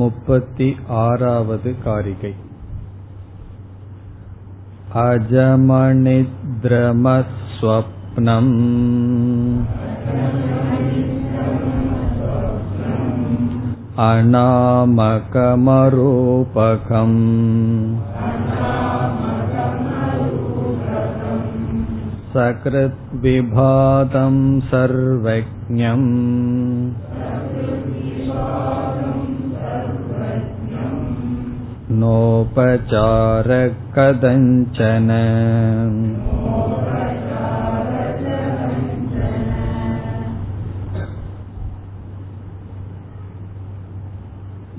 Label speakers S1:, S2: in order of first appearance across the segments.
S1: मुपति आरावद् कारिकै अजमनिद्रमस्वप्नम् अनामकमरूपकम् सकृद्विभातं सर्वज्ञम् नोपचारकदञ्चन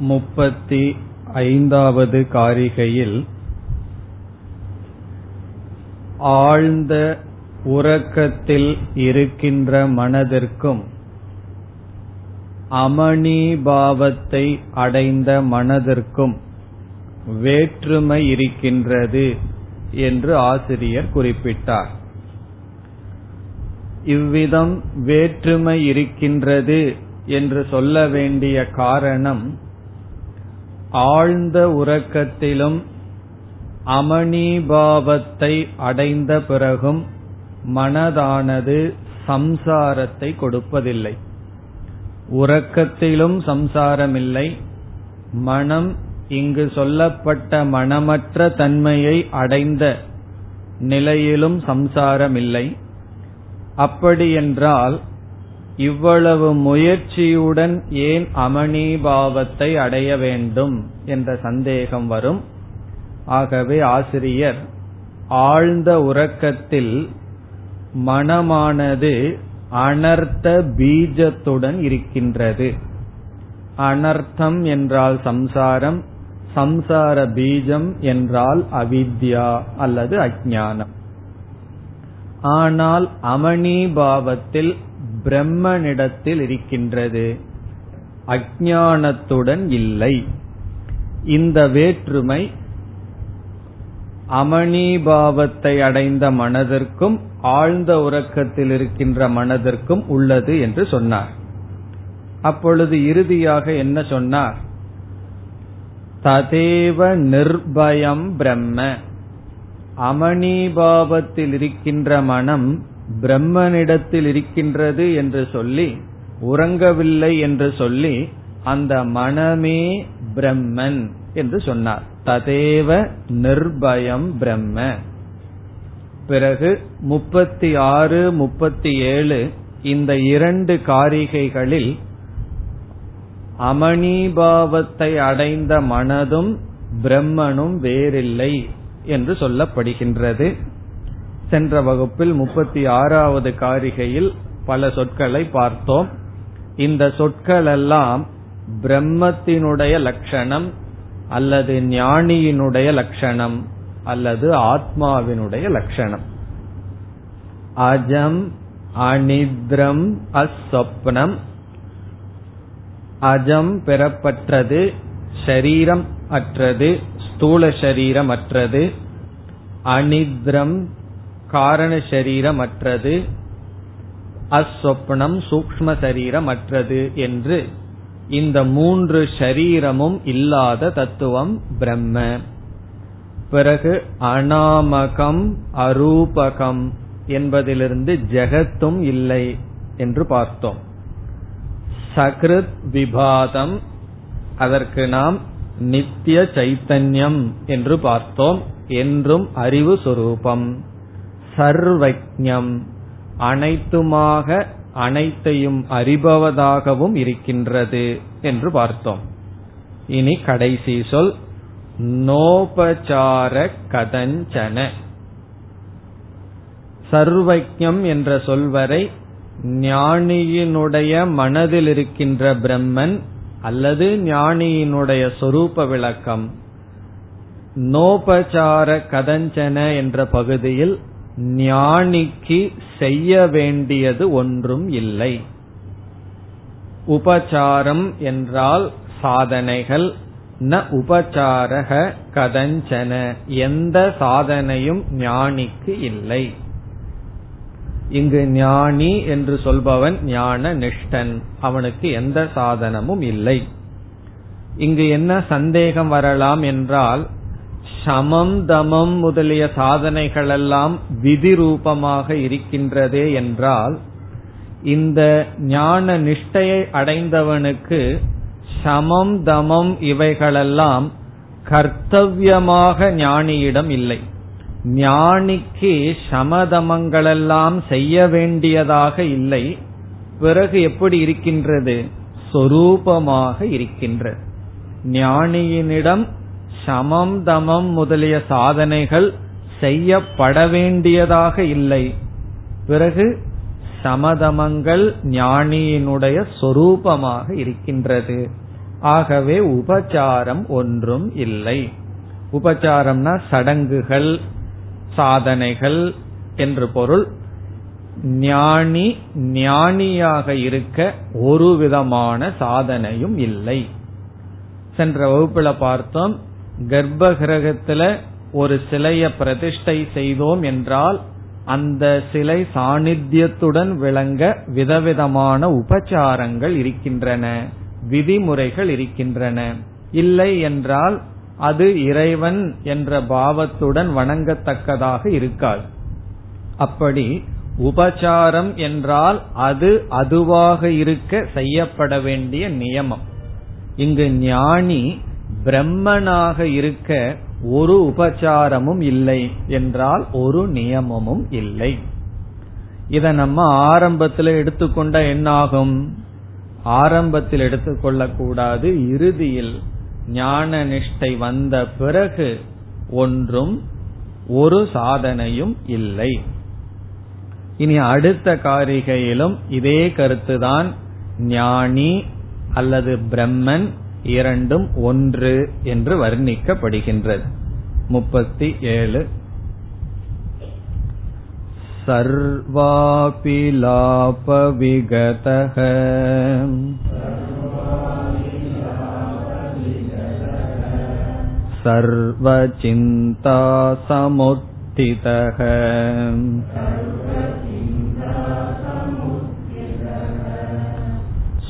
S1: முப்பத்தி ஐந்தாவது காரிகையில் ஆழ்ந்த உறக்கத்தில் இருக்கின்ற மனதிற்கும் அமணிபாவத்தை அடைந்த மனதிற்கும் வேற்றுமை இருக்கின்றது என்று ஆசிரியர் குறிப்பிட்டார். இவ்விதம் வேற்றுமை இருக்கின்றது என்று சொல்ல வேண்டிய காரணம் ஆழ்ந்த உறக்கத்திலும் அமணிபாவத்தை அடைந்த பிறகும் மனதானது சம்சாரத்தை கொடுப்பதில்லை. உறக்கத்திலும் சம்சாரமில்லை மனம் இங்கு சொல்லப்பட்ட மனமற்ற தன்மையை அடைந்த நிலையிலும் சம்சாரமில்லை. அப்படியென்றால் இவ்வளவு முயற்சியுடன் ஏன் அமணிபாவத்தை அடைய வேண்டும் என்ற சந்தேகம் வரும். ஆகவே ஆசிரியர் ஆழ்ந்த உறக்கத்தில் மனமானது அனர்த்த பீஜத்துடன் இருக்கின்றது. அனர்த்தம் என்றால் சம்சாரம் சம்சார பீஜம் என்றால் அவித்யா அல்லது அஜானம் ஆனால் அமணிபாவத்தில் பிரம்மனிடத்தில் இருக்கின்றது. அஜானத்துடன் இல்லை. இந்த வேற்றுமை அமணிபாவத்தை அடைந்த மனதிற்கும் ஆழ்ந்த உறக்கத்தில் இருக்கின்ற மனதிற்கும் உள்ளது என்று சொன்னார். அப்பொழுது இறுதியாக என்ன சொன்னார்? ததேவ நிர்பயம் பிரம்ம. அமணிபாவத்தில் இருக்கின்ற மனம் பிரம்மனிடத்தில் இருக்கின்றது என்று சொல்லி உறங்கவில்லை என்று சொல்லி அந்த மனமே பிரம்மன் என்று சொன்னார். ததேவ நிர்பயம் பிரம்ம. பிறகு முப்பத்தி ஆறு முப்பத்தி ஏழு இந்த இரண்டு காரிகைகளில் அமணிபாவத்தை அடைந்த மனதும் பிரம்மனும் வேறில்லை என்று சொல்லப்படுகின்றது. சென்ற வகுப்பில் முப்பத்தி ஆறாவது காரிகையில் பல சொற்களை பார்த்தோம். இந்த சொற்களெல்லாம் பிரம்மத்தினுடைய லட்சணம் அல்லது ஞானியினுடைய லட்சணம் அல்லது ஆத்மாவினுடைய லட்சணம். அஜம் அனித்ரம் அஸ்வப்னம் அஜம் பெறப்பட்டது ஷரீரம் அற்றது ஸ்தூல ஷரீரம் அற்றது அனித்ரம் காரண சரீரம் அற்றது அஸ்வப்னம் சூக்ம சரீரம் அற்றது என்று இந்த மூன்று ஷரீரமும் இல்லாத தத்துவம் பிரம்ம. பிறகு அனாமகம் அரூபகம் என்பதிலிருந்து ஜெகத்தும் இல்லை என்று பார்த்தோம். சகிருத் விபாதம். அதற்கு நாம் நித்திய சைத்தன்யம் என்று பார்த்தோம். என்றும் அறிவு சொரூபம். சர்வஜம் அனைத்துமாக அனைத்தையும் அறிபவதாகவும் இருக்கின்றது என்று பார்த்தோம். இனி கடைசி சொல். நோபசார கதஞ்சன. சர்வஜம் என்ற சொல்வரை ஞானியினுடைய மனதில் இருக்கின்ற பிரம்மன் அல்லது ஞானியினுடைய சொரூப விளக்கம். நோபசார கதஞ்சன என்ற பகுதியில் ஞானிக்கு செய்ய வேண்டியது ஒன்றும் இல்லை. உபச்சாரம் என்றால் சாதனைகள். ந உபசாரக கதஞ்சன. எந்த சாதனையும் ஞானிக்கு இல்லை. இங்கு ஞானி என்று சொல்பவன் ஞான நிஷ்டன். அவனுக்கு எந்த சாதனமும் இல்லை. இங்கு என்ன சந்தேகம் வரலாம் என்றால் சமம் தமம் முதலிய சாதனைகளெல்லாம் விதி ரூபமாக இருக்கின்றதே என்றால் இந்த ஞான நிஷ்டையை அடைந்தவனுக்கு சமம் தமம் இவைகளெல்லாம் கர்த்தவியமாக ஞானியிடம் இல்லை. ஞானிக்கு சமதமங்களெல்லாம் செய்ய வேண்டியதாக இல்லை. பிறகு எப்படி இருக்கின்றது? சொரூபமாக இருக்கின்றது. ஞானியினிடம் சமம் தமம் முதலிய சாதனைகள் செய்யப்பட வேண்டியதாக இல்லை. பிறகு சமதமங்கள் ஞானியினுடைய சொரூபமாக இருக்கின்றது. ஆகவே உபச்சாரம் ஒன்றும் இல்லை. உபச்சாரம்னா சடங்குகள் சாதனைகள் என்று பொருள். ஞானி ஞானியாக இருக்க ஒரு விதமான சாதனையும் இல்லை. சென்ற வகுப்புல பார்த்தோம் கர்ப்ப கிரகத்துல ஒரு சிலைய பிரதிஷ்டை செய்தோம் என்றால் அந்த சிலை சாநித்தியத்துடன் விளங்க விதவிதமான உபச்சாரங்கள் இருக்கின்றன விதிமுறைகள் இருக்கின்றன. இல்லை என்றால் அது இறைவன் என்ற பாவத்துடன் வணங்கத்தக்கதாக இருக்காது. அப்படி உபச்சாரம் என்றால் அது அதுவாக இருக்க செய்யப்பட வேண்டிய நியமம். இங்கு ஞானி பிரம்மனாக இருக்க ஒரு உபச்சாரமும் இல்லை என்றால் ஒரு நியமமும் இல்லை. இத நம்ம ஆரம்பத்தில் எடுத்துக்கொண்ட என்னாகும்? ஆரம்பத்தில் எடுத்துக்கொள்ளக்கூடாது இறுதியில் ஞான நிஷ்டை வந்த பிறகு ஒன்றும் ஒரு சாதனையும் இல்லை இனி அடுத்த காரிகையிலும் இதே கருத்துதான் ஞானி அல்லது பிரம்மன் இரண்டும் ஒன்று என்று வர்ணிக்கப்படுகின்றது முப்பத்தி ஏழு सर्वापि लापविगतः सर्वचिन्ता समुत्थितः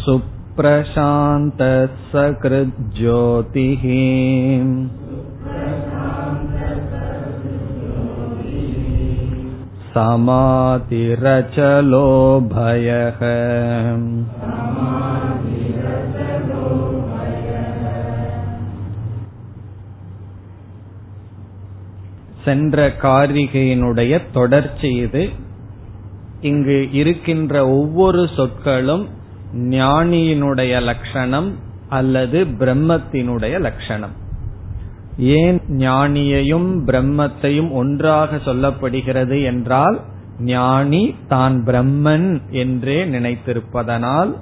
S1: सुप्रशान्तः सकृज्योतिः समातिरचलो சென்ற காரிகையினுடைய தொடர்ச்சி இது. இங்கு இருக்கின்ற ஒவ்வொரு சொற்களும் ஞானியினுடைய லட்சணம் அல்லது பிரம்மத்தினுடைய லட்சணம். ஏன் ஞானியையும் பிரம்மத்தையும் ஒன்றாக சொல்லப்படுகிறது என்றால் ஞானி தான் பிரம்மன் என்றே நினைத்திருப்பதனால்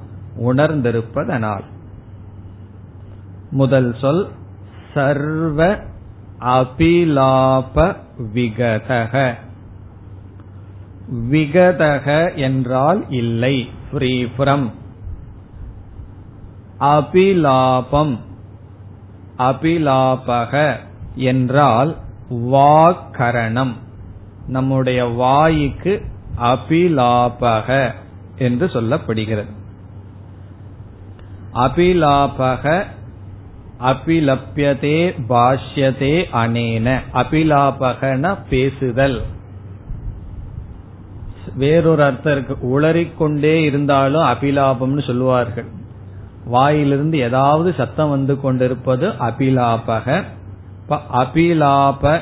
S1: உணர்ந்திருப்பதனால். முதல் சொல் சர்வ அபிலாப விகதக. விகதக என்றால் இல்லை ஃப்ரீ ஃப்ரம் அபிலாபம் அபிலாபக என்றால் வாக்கரணம். நம்முடைய வாய்க்கு அபிலாபக என்று சொல்லப்படுகிறது. அபிலாபக அபிலப்யதே பாஷ்யதே அனேன. அபிலாபகன பேசுதல். வேறொரு அர்த்தம் இருக்கு. உளறிக்கொண்டே இருந்தாலும் அபிலாபம்னு சொல்லுவார்கள். வாயிலிருந்து ஏதாவது சத்தம் வந்து கொண்டிருப்பது அபிலாபக. அபிலாப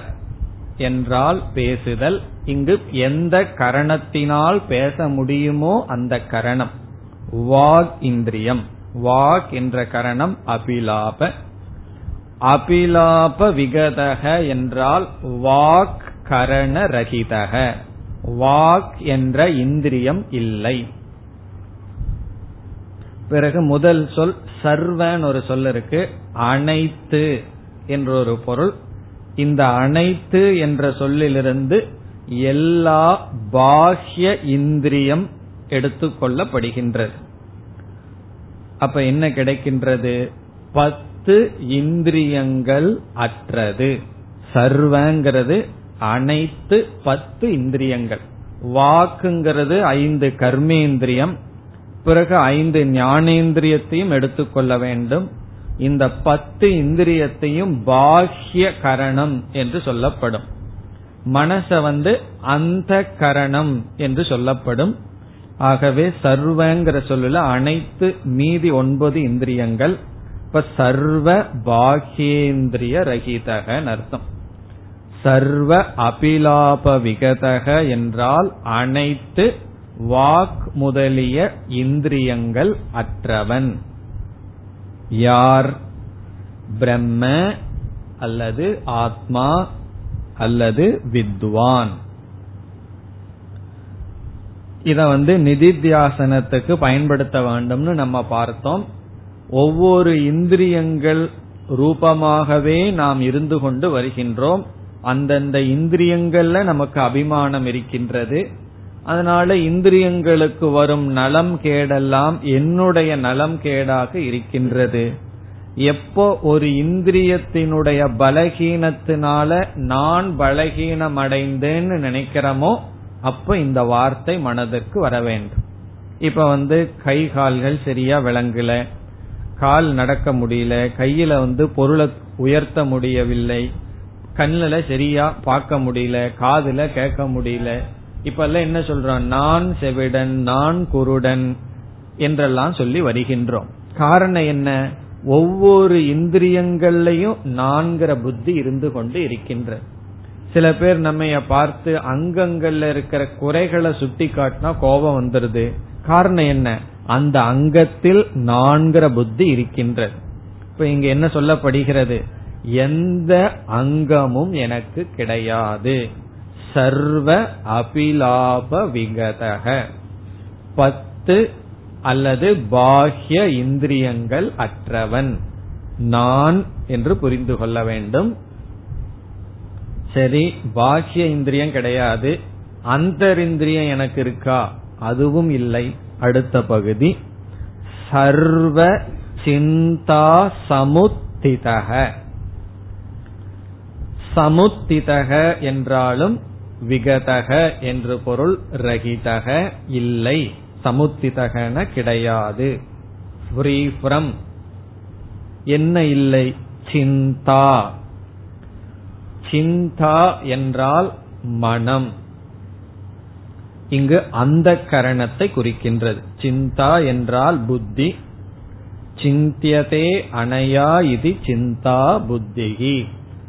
S1: என்றால் பேசுதல். இங்கு எந்த கரணத்தினால் பேச முடியுமோ அந்த கரணம். வாக் இந்திரியம். வாக் என்ற கரணம் அபிலாப. அபிலாப விகதக என்றால் வாக் கரண ரகிதக. வாக் என்ற இந்திரியம் இல்லை. பிறகு முதல் சொல் சர்வன் ஒரு சொல் இருக்கு. அனைத்து என்ற ஒரு பொருள். இந்த அனைத்து என்ற சொல்லிலிருந்து எல்லா பாஹ்ய இந்திரியம் எடுத்துக்கொள்ளப்படுகின்றது. அப்ப என்ன கிடைக்கின்றது? பத்து இந்திரியங்கள் அற்றது. சர்வங்கிறது அனைத்து பத்து இந்திரியங்கள். வாக்குங்கிறது ஐந்து கர்மேந்திரியம். பிறகு ஐந்து ஞானேந்திரியத்தையும் எடுத்துக்கொள்ள வேண்டும். இந்த பத்து இந்திரியத்தையும் பாஹ்ய கரணம் என்று சொல்லப்படும். மனச வந்து அந்த கரணம் என்று சொல்லப்படும். ஆகவே சர்வங்கிற சொல்லுல அனைத்து மீதி ஒன்பது இந்திரியங்கள். இப்ப சர்வ பாஹ்யேந்திரிய ரகிதகன் அர்த்தம். சர்வ அபிலாப விகதக என்றால் அனைத்து வாக் முதலிய இந்திரியங்கள் அற்றவன். யார்? பிரம்ம அல்லது ஆத்மா அல்லது வித்வான். இத வந்து நிதித்தியாசனத்துக்கு பயன்படுத்த வேண்டும்னு நம்ம பார்த்தோம். ஒவ்வொரு இந்திரியங்கள் ரூபமாகவே நாம் இருந்து கொண்டு வருகின்றோம். அந்தந்த இந்திரியங்கள்ல நமக்கு அபிமானம் இருக்கின்றது. அதனால இந்திரியங்களுக்கு வரும் நலம் கேடெல்லாம் என்னுடைய நலம் கேடாக இருக்கின்றது. எப்போ ஒரு இந்திரியத்தினுடைய பலகீனத்தினால நான் பலகீனம் அடைந்தேன்னு நினைக்கிறோமோ அப்ப இந்த வார்த்தை மனதிற்கு வர வேண்டும். இப்ப வந்து கை கால்கள் சரியா விளங்கல. கால் நடக்க முடியல கையில வந்து பொருளை உயர்த்த முடியவில்லை கண்ணுல சரியா பார்க்க முடியல காதுல கேட்க முடியல. இப்ப எல்லாம் என்ன சொல்றோம் நான் செவிடன் நான் குருடன் என்றெல்லாம் சொல்லி வருகின்றோம். காரணம் என்ன? ஒவ்வொரு இந்திரியங்கள்லயும் நான்கிற புத்தி இருந்து கொண்டு இருக்கின்ற. சில பேர் நம்ம பார்த்து அங்கங்கள்ல இருக்கிற குறைகளை சுட்டி காட்டினா கோபம் வந்துருது. காரணம் என்ன? அந்த அங்கத்தில் நான்கிற புத்தி இருக்கின்றது. இப்ப இங்க என்ன சொல்லப்படுகிறது? எந்த அங்கமும் எனக்கு கிடையாது. சர்வ அபிலாப விகதக. பத்து அல்லது பாஹ்ய இந்திரியங்கள் அற்றவன். நான் என்று புரிந்து கொள்ள வேண்டும். சரி பாஹ்ய இந்திரியம் கிடையாது. அந்தரிந்திரியம் எனக்கு இருக்கா? அதுவும் இல்லை. அடுத்த பகுதி. சர்வ சிந்தா சமுத்திதக. சமுத்திதக என்றாலும் விகதக என்று பொருள் ரகிதக இல்லை. சமுத்திதகன கிடையாது. ஃப்ரீ ஃப்ரம் என்ன இல்லை? சிந்தா. சிந்தா என்றால் மனம். இங்கு அந்த கரணத்தை குறிக்கின்றது. சிந்தா என்றால் புத்தி. சிந்தியதே அணையா இது சிந்தா புத்திகி.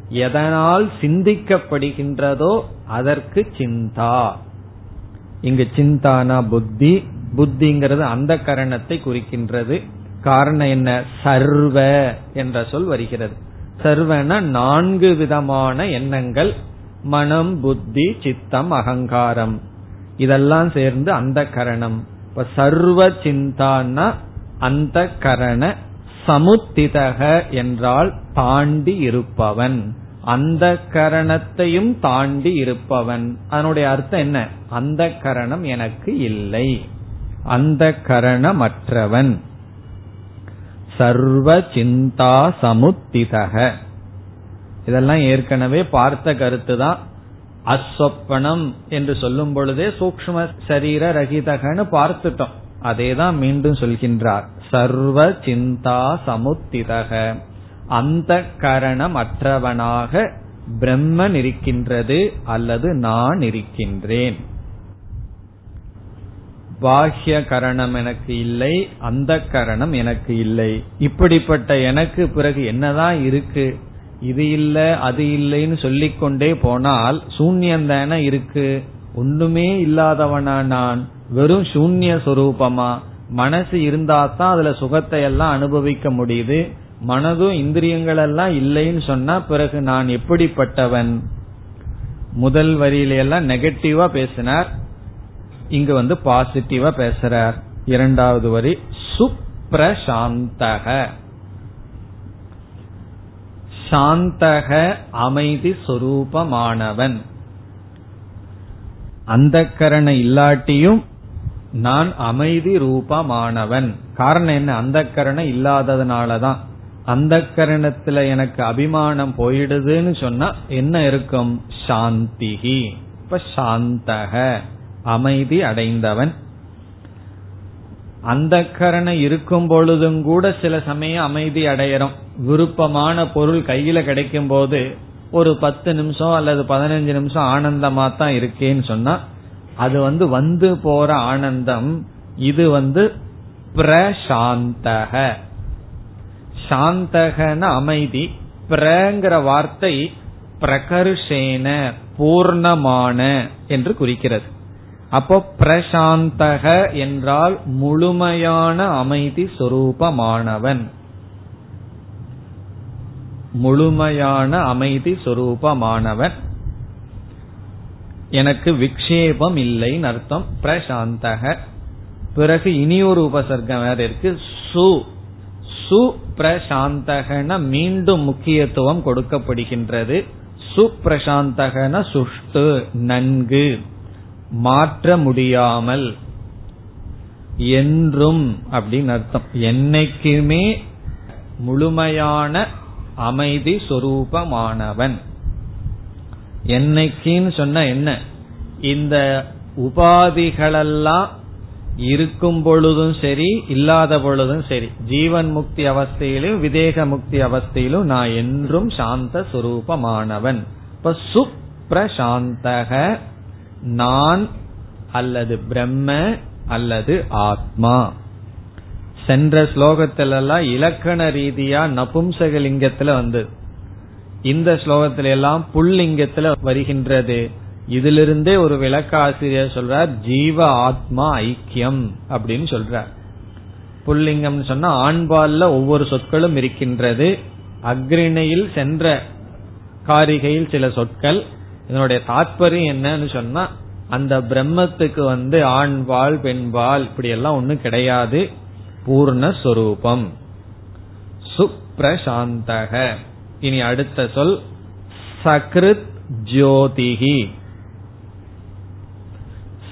S1: எதனால் சிந்திக்கப்படுகின்றதோ அதற்கு சிந்தா. இங்கு சிந்தானா புத்தி. புத்திங்கிறது அந்த கரணத்தை குறிக்கின்றது. காரணம் என்ன? சர்வ என்ற சொல் வருகிறது. சர்வன நான்கு விதமான எண்ணங்கள். மனம் புத்தி சித்தம் அகங்காரம். இதெல்லாம் சேர்ந்து அந்த கரணம். இப்ப சர்வ சிந்தான்னா அந்த கரண சமுத்திதக என்றால் தாண்டி இருப்பவன். அந்த கரணத்தையும் தாண்டி இருப்பவன். அதனுடைய அர்த்தம் என்ன? அந்த கரணம் எனக்கு இல்லை. அந்த கரணமற்றவன். சர்வ சிந்தா சமுத்திதக. இதெல்லாம் ஏற்கனவே பார்த்த கருத்து தான் அஸ்வப்பனம் என்று சொல்லும் பொழுதே சூக்ம சரீர ரகிதகன்னு பார்த்துட்டோம். அதே தான் மீண்டும் சொல்கின்றார். சர்வ சிந்தா சமுத்திதக. அந்த கரணம் அற்றவனாக பிரம்மன் இருக்கின்றது அல்லது நான் இருக்கின்றேன். பாஹ்ய கரணம் எனக்கு இல்லை அந்த கரணம் எனக்கு இல்லை. இப்படிப்பட்ட எனக்கு பிறகு என்னதான் இருக்கு? இது இல்ல அது இல்லைன்னு சொல்லிக்கொண்டே போனால் சூன்யம் தானே இருக்கு? ஒண்ணுமே இல்லாதவனா நான்? வெறும் சூன்ய சொரூபமா? மனசு இருந்தா தான் அதுல சுகத்தை எல்லாம் அனுபவிக்க முடியுது. மனதும் இந்திரியங்கள் எல்லாம் இல்லைன்னு சொன்னா பிறகு நான் எப்படிப்பட்டவன்? முதல் வரியில எல்லாம் நெகட்டிவா பேசினார். இங்க வந்து பாசிட்டிவா பேசுறார். இரண்டாவது வரி சுப்ரசாந்தக. சாந்தக அமைதி சொரூபமானவன். அந்த கரண இல்லாட்டியும் நான் அமைதி ரூபமானவன். காரணம் என்ன? அந்த கரணம் இல்லாததுனாலதான். அந்த கரணத்துல எனக்கு அபிமானம் போயிடுதுன்னு சொன்னா என்ன இருக்கும்? சாந்திகி இப்ப சாந்தக அமைதி அடைந்தவன். அந்த கரணம் இருக்கும் பொழுதும் கூட சில சமயம் அமைதி அடையறோம். விருப்பமான பொருள் கையில கிடைக்கும் போது ஒரு பத்து நிமிஷம் அல்லது பதினஞ்சு நிமிஷம் ஆனந்தமா தான் இருக்கேன்னு சொன்னா அது வந்து வந்து போற ஆனந்தம் இது வந்து பிரசாந்தக. சாந்தகன அமைதி பிரங்கிற வார்த்தை பிரகர்ஷேன பூர்ணமான என்று குறிக்கிறது. அப்போ பிரசாந்தக என்றால் முழுமையான அமைதி சொரூபமானவன். முழுமையான அமைதி சொரூபமானவன். எனக்கு விக்ஷேபம் இல்லைன்னு அர்த்தம். பிரசாந்தக. பிறகு இனி ஒரு உபசர்க்கம் வேற இருக்கு. சு. சு பிரசாந்தகன மீண்டும் முக்கியத்துவம் கொடுக்கப்படுகின்றது. சுப்பிரசாந்தகன சுஷ்டு நன்கு. மாற்ற முடியாமல் என்றும் அப்படின்னு அர்த்தம். என்னைக்குமே முழுமையான அமைதி சொரூபமானவன். என்னைக்குன்னு சொன்ன என்ன? இந்த உபாதிகளெல்லாம் இருக்கும் பொழுதும் சரி இல்லாத பொழுதும் சரி. ஜீவன் முக்தி அவஸ்தையிலும் விதேக முக்தி அவஸ்தையிலும் நான் என்றும் சாந்த சுரூபமானவன். இப்ப சுப்ரசாந்தக நான் அல்லது பிரம்ம அல்லது ஆத்மா. சென்ற ஸ்லோகத்திலெல்லாம் இலக்கண ரீதியா நபும்சகலிங்கத்துல வந்து இந்த ஸ்லோகத்தில எல்லாம் புல்லிங்கத்துல வருகின்றது. இதிலிருந்தே ஒரு விளக்காசிரியர் சொல்றார் ஜீவ ஆத்மா ஐக்கியம் அப்படின்னு சொல்றார். புல்லிங்கம் சொன்னா ஆண்பால்ல ஒவ்வொரு சொற்களும் இருக்கின்றது. அக்ரிணையில் சென்ற காரிகையில் சில சொற்கள் இதனுடைய தாற்பயம் என்னன்னு சொன்னா அந்த பிரம்மத்துக்கு வந்து ஆண்பால் பெண்பால் இப்படி எல்லாம் ஒன்னும் கிடையாது. பூர்ணஸ்வரூபம் சுப்ரசாந்தக. இனி அடுத்த சொல் சக்ருத் ஜோதிகி.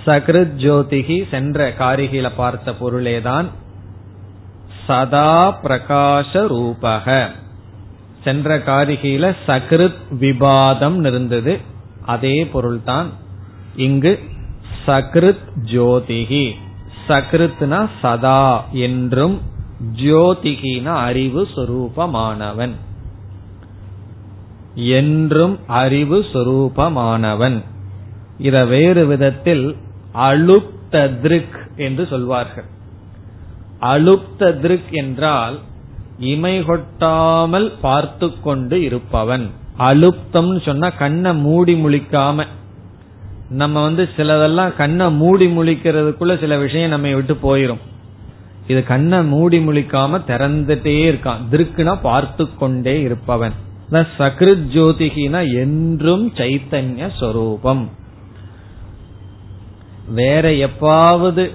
S1: சக்ருத் ஜோதிகி சென்ற காரிகையில பார்த்த பொருளேதான் சதா பிரகாச ரூபக. சென்ற காரிகையில சக்ருத் விபாதம் இருந்தது. அதே பொருள்தான் இங்கு சக்ருத் ஜோதிகி. சக்ருத்னா சதா என்றும் ஜோதிகின அறிவு சொரூபமானவன். என்றும் அறிவு சொரூபமானவன். இத வேறு விதத்தில் அலுப்த திருக் என்று சொல்வார்கள். அலுப்த திருக் என்றால் இமை கொட்டாமல் பார்த்து கொண்டு இருப்பவன். அலுப்தம் சொன்னா கண்ணை மூடி முழிக்காம. நம்ம வந்து சிலதெல்லாம் கண்ணை மூடி முழிக்கிறதுக்குள்ள சில விஷயம் நம்ம விட்டு போயிரும். இது கண்ணை மூடி முழிக்காம திறந்துட்டே இருக்கான். திருக்குனா பார்த்து கொண்டே இருப்பவன் சக்ருத் ஜோதிகினா என்றும் சைத்தன்ய சொரூபம். வேற எப்பாவது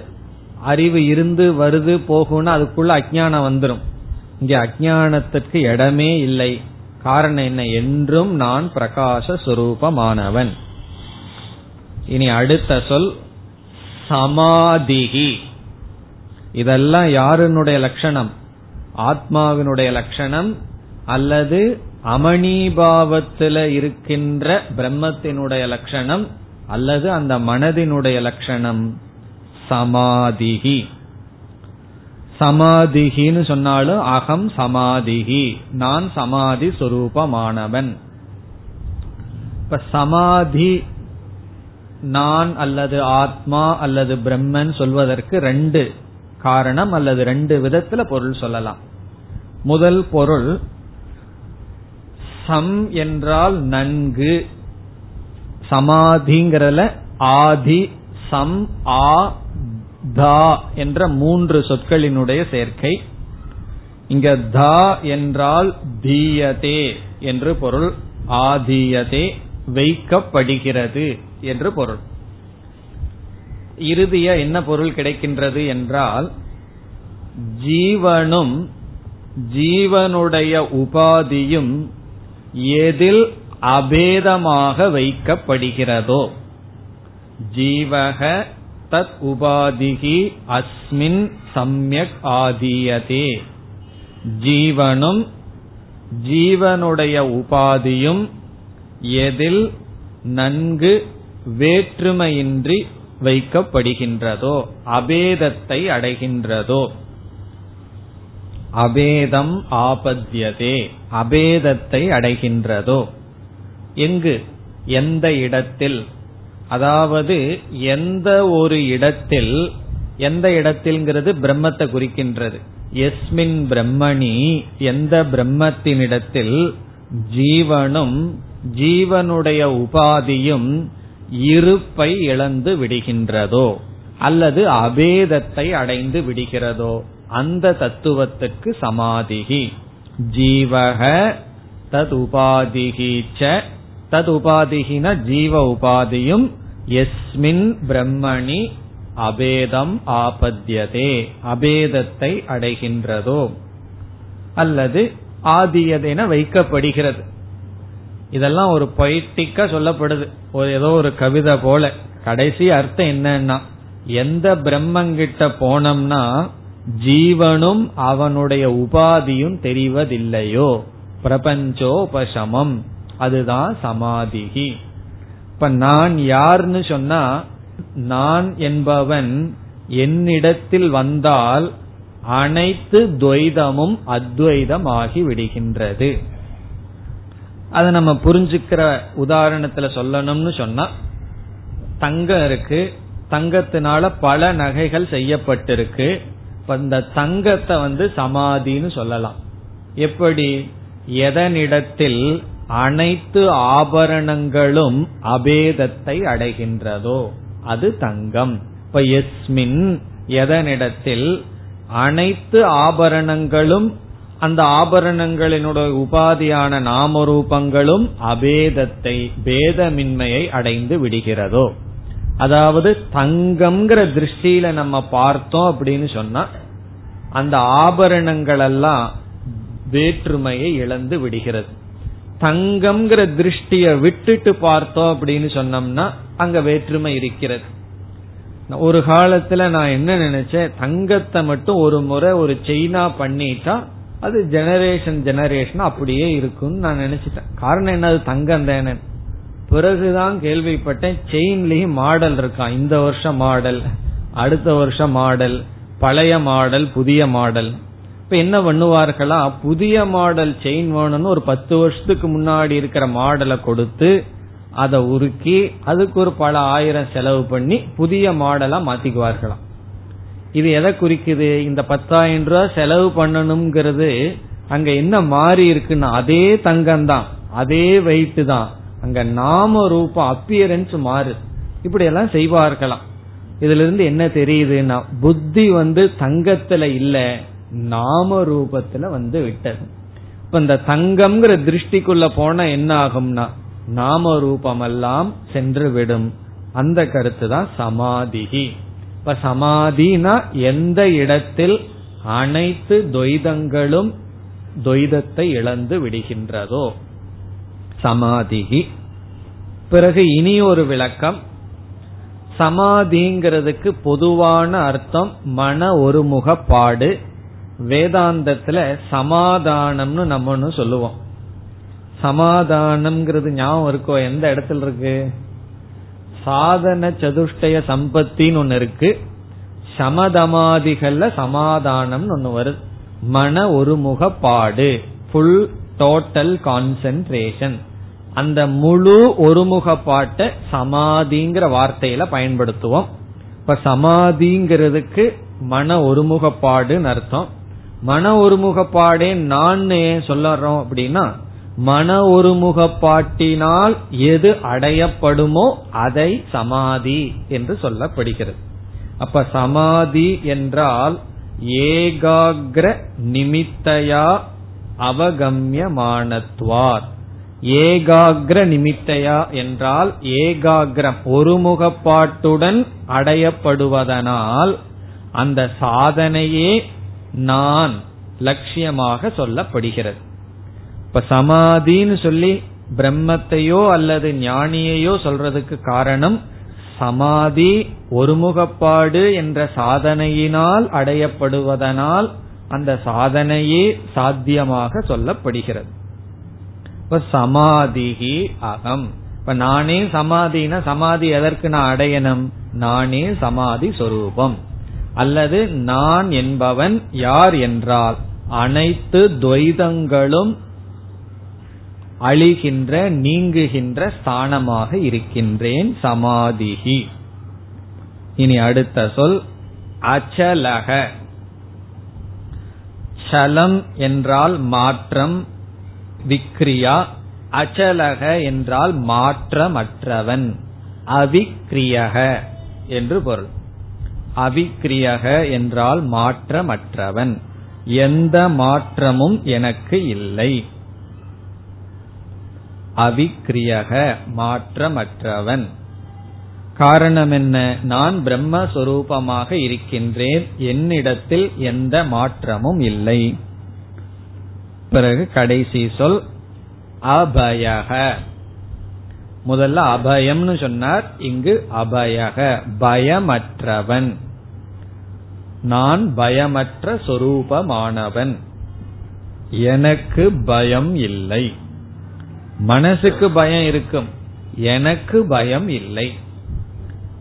S1: அறிவு இருந்து வருது போகும்னா அதுக்குள்ள அஜானம் வந்துடும் இங்க அஜானத்திற்கு இடமே இல்லை. காரணம் என்ன என்றும் நான் பிரகாசஸ்வரூபமானவன் இனி அடுத்த சொல் சமாதிகி. இதெல்லாம் யாருனுடைய லட்சணம்? ஆத்மாவினுடைய லட்சணம் அல்லது அமணிபாவத்தில் இருக்கின்ற பிரம்மத்தினுடைய லட்சணம் அல்லது அந்த மனதினுடைய லட்சணம்? சமாதிகி. சமாதிகின்னு சொன்னாலும் அகம் சமாதிகி நான் சமாதி சொரூபமானவன். இப்ப சமாதி நான் அல்லது ஆத்மா அல்லது பிரம்மன் சொல்வதற்கு ரெண்டு காரணம் அல்லது ரெண்டு விதத்துல பொருள் சொல்லலாம். முதல் பொருள் சம் என்றால் நன்கு. சமாதிங்கிறதுல ஆதி சம் ஆ தா என்ற மூன்று சொற்களினுடைய சேர்க்கை. இங்க தா என்றால் தீயதே என்று பொருள். ஆதீயதே வைக்கப்படுகிறது என்று பொருள். இறுதிய என்ன பொருள் கிடைக்கின்றது என்றால் ஜீவனும் ஜீவனுடைய உபாதியும் எதில் அபேதமாக வைக்கப்படுகிறதோ. ஜீவக தத் உபாதிகி அஸ்மின் சம்யக் ஆதீயதே. ஜீவனும் ஜீவனுடைய உபாதியும் எதில் நன்கு வேற்றுமையின்றி வைக்கப்படுகின்றதோ அபேதத்தை அடைகின்றதோ. அபேதம் ஆபத்தியதே அபேதத்தை அடைகின்றதோ. எங்கு? எந்த இடத்தில்? அதாவது எந்த ஒரு இடத்தில் எந்த இடத்தில்ங்கிறது பிரம்மத்தை குறிக்கின்றது. எஸ்மின் பிரம்மணி எந்த பிரம்மத்தினிடத்தில் ஜீவனும் ஜீவனுடைய உபாதியும் இருப்பை இழந்து விடுகின்றதோ அல்லது அபேதத்தை அடைந்து விடுகிறதோ அந்த தத்துவத்துக்கு சமாதிகி. ஜீவக தது ச தது உபாதிகின ஜீவ உபாதியும் எஸ்மின் பிரம்மணி அபேதம் ஆபத்தியதே அபேதத்தை அடைகின்றதோ? அல்லது ஆதியதென வைக்கப்படுகிறது. இதெல்லாம் ஒரு பொய்டிக்கா சொல்லப்படுது. ஒரு ஏதோ ஒரு கவிதை போல. கடைசி அர்த்தம் என்னன்னா எந்த பிரம்மங்கிட்ட போனோம்னா ஜீவனும் அவனுடைய உபாதியும் தெரிவதில்லையோ? பிரபஞ்சோபசமம். அதுதான் சமாதிகி இப்ப நான் யார்னு சொன்னா நான் என்பவன் என்னிடத்தில் வந்தால் அனைத்து துவைதமும் அத்வைதமாகி விடுகின்றது. அதை நம்ம புரிஞ்சுக்கிற உதாரணத்துல சொல்லணும்னு சொன்னா தங்கம் இருக்கு. தங்கத்தினால பல நகைகள் செய்யப்பட்டிருக்கு. இந்த தங்கத்தை வந்து சமாதின்னு சொல்லலாம். எப்படி? எதனிடத்தில் அனைத்து ஆபரணங்களும் அபேதத்தை அடைகின்றதோ அது தங்கம். இப்ப எஸ்மின் எதனிடத்தில் அனைத்து ஆபரணங்களும் அந்த ஆபரணங்களினுடைய உபாதியான நாமரூபங்களும் அபேதத்தை பேதமின்மையை அடைந்து விடுகிறதோ. அதாவது தங்கம்ங்கிற திருஷ்டியில நம்ம பார்த்தோம் அப்படின்னு சொன்னா அந்த ஆபரணங்கள் எல்லாம் வேற்றுமையை இழந்து விடுகிறது. தங்கம்ங்கிற திருஷ்டிய விட்டுட்டு பார்த்தோம் அப்படின்னு சொன்னோம்னா அங்க வேற்றுமை இருக்கிறது. ஒரு காலத்துல நான் என்ன நினைச்சேன் தங்கத்தை மட்டும் ஒரு முறை ஒரு செயினா பண்ணிட்டா அது ஜெனரேஷன் ஜெனரேஷன் அப்படியே இருக்கும்னு நான் நினைச்சிட்டேன். காரணம் என்னது தங்கம் தானே. பிறகுதான் கேள்விப்பட்டேன் செயின்லயும் மாடல் இருக்கான் இந்த வருஷம் மாடல் அடுத்த வருஷம் மாடல் பழைய மாடல் புதிய மாடல் இப்ப என்ன பண்ணுவார்களா புதிய மாடல் செயின் வேணும்னு ஒரு பத்து வருஷத்துக்கு முன்னாடி இருக்கிற மாடலை கொடுத்து அதை உருக்கி அதுக்கு ஒரு பல ஆயிரம் செலவு பண்ணி புதிய மாடலா மாத்திக்குவார்களாம். இது எதை குறிக்குது? இந்த பத்தாயிரம் ரூபாய் செலவு பண்ணணுங்கிறது அங்க என்ன மாறி இருக்குன்னா அதே தங்கம் தான் அதே வெயிட் தான். அங்க நாம ரூபம் அப்பியரன்ஸ் மாறு. இப்படி எல்லாம் செய்வார்களாம். இதுல இருந்து என்ன தெரியுதுன்னா புத்தி வந்து தங்கத்துல இல்ல. நாம ரூபத்துல வந்து விட்டது. இப்ப இந்த தங்கம்ங்கிற திருஷ்டிக்குள்ள போனா என்ன ஆகும்னா நாம ரூபம் எல்லாம் சென்று விடும் அந்த கருத்து தான் சமாதிகி இப்ப சமாதினா எந்த இடத்தில் அனைத்து துவைதங்களும் துவைதத்தை இழந்து விடுகின்றதோ? சமாதிகி பிறகு இனி ஒரு விளக்கம். சமாதிங்கிறதுக்கு பொதுவான அர்த்தம் மன ஒருமுகப்பாடு. வேதாந்தத்துல சமாதானம்னு நம்ம ஒன்று சொல்லுவோம். சமாதானம்ங்கிறது ஞாபகம் இருக்கோ? எந்த இடத்துல இருக்கு? சாதன சதுஷ்டய சம்பத்தின்னு ஒன்னு இருக்கு. சமதமாதிகள்ல சமாதானம்னு ஒன்னு வருது. மன ஒருமுகப்பாடு. ஃபுல் டோட்டல் கான்சென்ட்ரேஷன் அந்த முழு ஒருமுகப்பாட்டை சமாதிங்கிற வார்த்தையில பயன்படுத்துவோம். இப்ப சமாதிங்கிறதுக்கு மன ஒருமுகப்பாடுன்னு அர்த்தம். மன ஒருமுகப்பாடே நான் ஏன் சொல்லறோம் அப்படின்னா மன ஒருமுகப்பாட்டினால் எது அடையப்படுமோ அதை சமாதி என்று சொல்லப்படுகிறது. அப்ப சமாதி என்றால் ஏகாகிர நிமித்தையா அவகமியமானத்வார். ஏகாகிர நிமித்தையா என்றால் ஏகாகிரம் ஒருமுகப்பாட்டுடன் அடையப்படுவதனால் அந்த சாதனையே நான் லட்சியமாக சொல்லப்படுகிறது. இப்ப சமாதின்னு சொல்லி பிரம்மத்தையோ அல்லது ஞானியையோ சொல்றதுக்கு காரணம் சமாதி ஒருமுகப்பாடு என்ற சாதனையினால் அடையப்படுவதனால் அந்த சாதனையே சாத்தியமாக சொல்லப்படுகிறது. இப்ப சமாதிகி அகம். இப்ப நானே சமாதினா சமாதி எதற்கு நான் அடையணும்? நானே சமாதி சொரூபம். அல்லது நான் என்பவன் யார் என்றால் அனைத்து துவைதங்களும் அழிகின்ற நீங்குகின்ற ஸ்தானமாக இருக்கின்றேன் சமாதிகி இனி அடுத்த சொல் அச்சலக. சலம் என்றால் மாற்றம் விக்ரியா. அச்சலக என்றால் மாற்றமற்றவன் அவிக்ரியக என்று பொருள். அவிக்கிரியக என்றால் மாற்றமற்றவன். எந்த மாற்றமும் எனக்கு இல்லை. அவிக்கிரியக மாற்றமற்றவன். காரணம் என்ன? நான் பிரம்மஸ்வரூபமாக இருக்கின்றேன். என்னிடத்தில் எந்த மாற்றமும் இல்லை. பிறகு கடைசி சொல் அபயக. முதல்ல அபயம்னு சொன்னார் இங்கு அபயக பயமற்றவன். நான் பயமற்ற சொரூபமானவன். எனக்கு பயம் இல்லை. மனசுக்கு பயம் இருக்கும். எனக்கு பயம் இல்லை.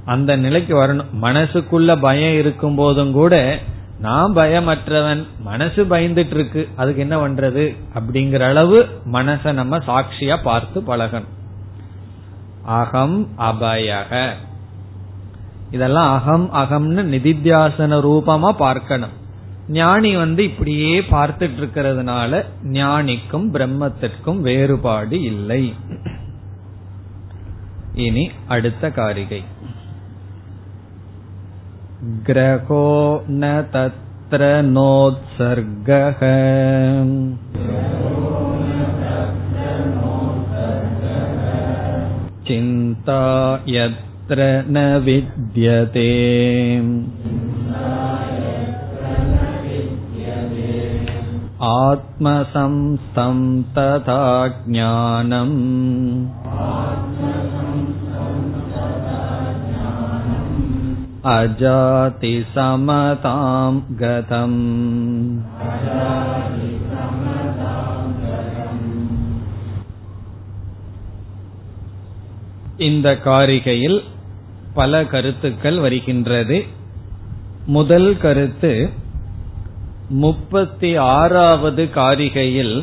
S1: அந்த நிலைக்கு வரணும். மனசுக்குள்ள பயம் இருக்கும் போதும் கூட நான் பயமற்றவன். மனசு பயந்துட்டு இருக்கு அதுக்கு என்ன பண்றது? அப்படிங்கிற அளவு மனச நம்ம சாட்சியா பார்த்து பழகணும். அகம் அபயக. இதெல்லாம் அகம் அகம்னு நிதித்தியாசன ரூபமா பார்க்கணும். ஞானி வந்து இப்படியே பார்த்துட்டு இருக்கிறதுனால ஞானிக்கும் பிரம்மத்திற்கும் வேறுபாடு இல்லை. இனி அடுத்த காரிகை. கிரகோ ந தத்ர நோத்சர்கக சிந்தா யத் यत्र न विद्यते आत्मसंस्थं तथा ज्ञानम् अजाति समतां गतम् இந்த காரிகையில் பல கருத்துக்கள் வருகின்றது. முதல் கருத்து முப்பத்தி ஆறாவது காரிகையில்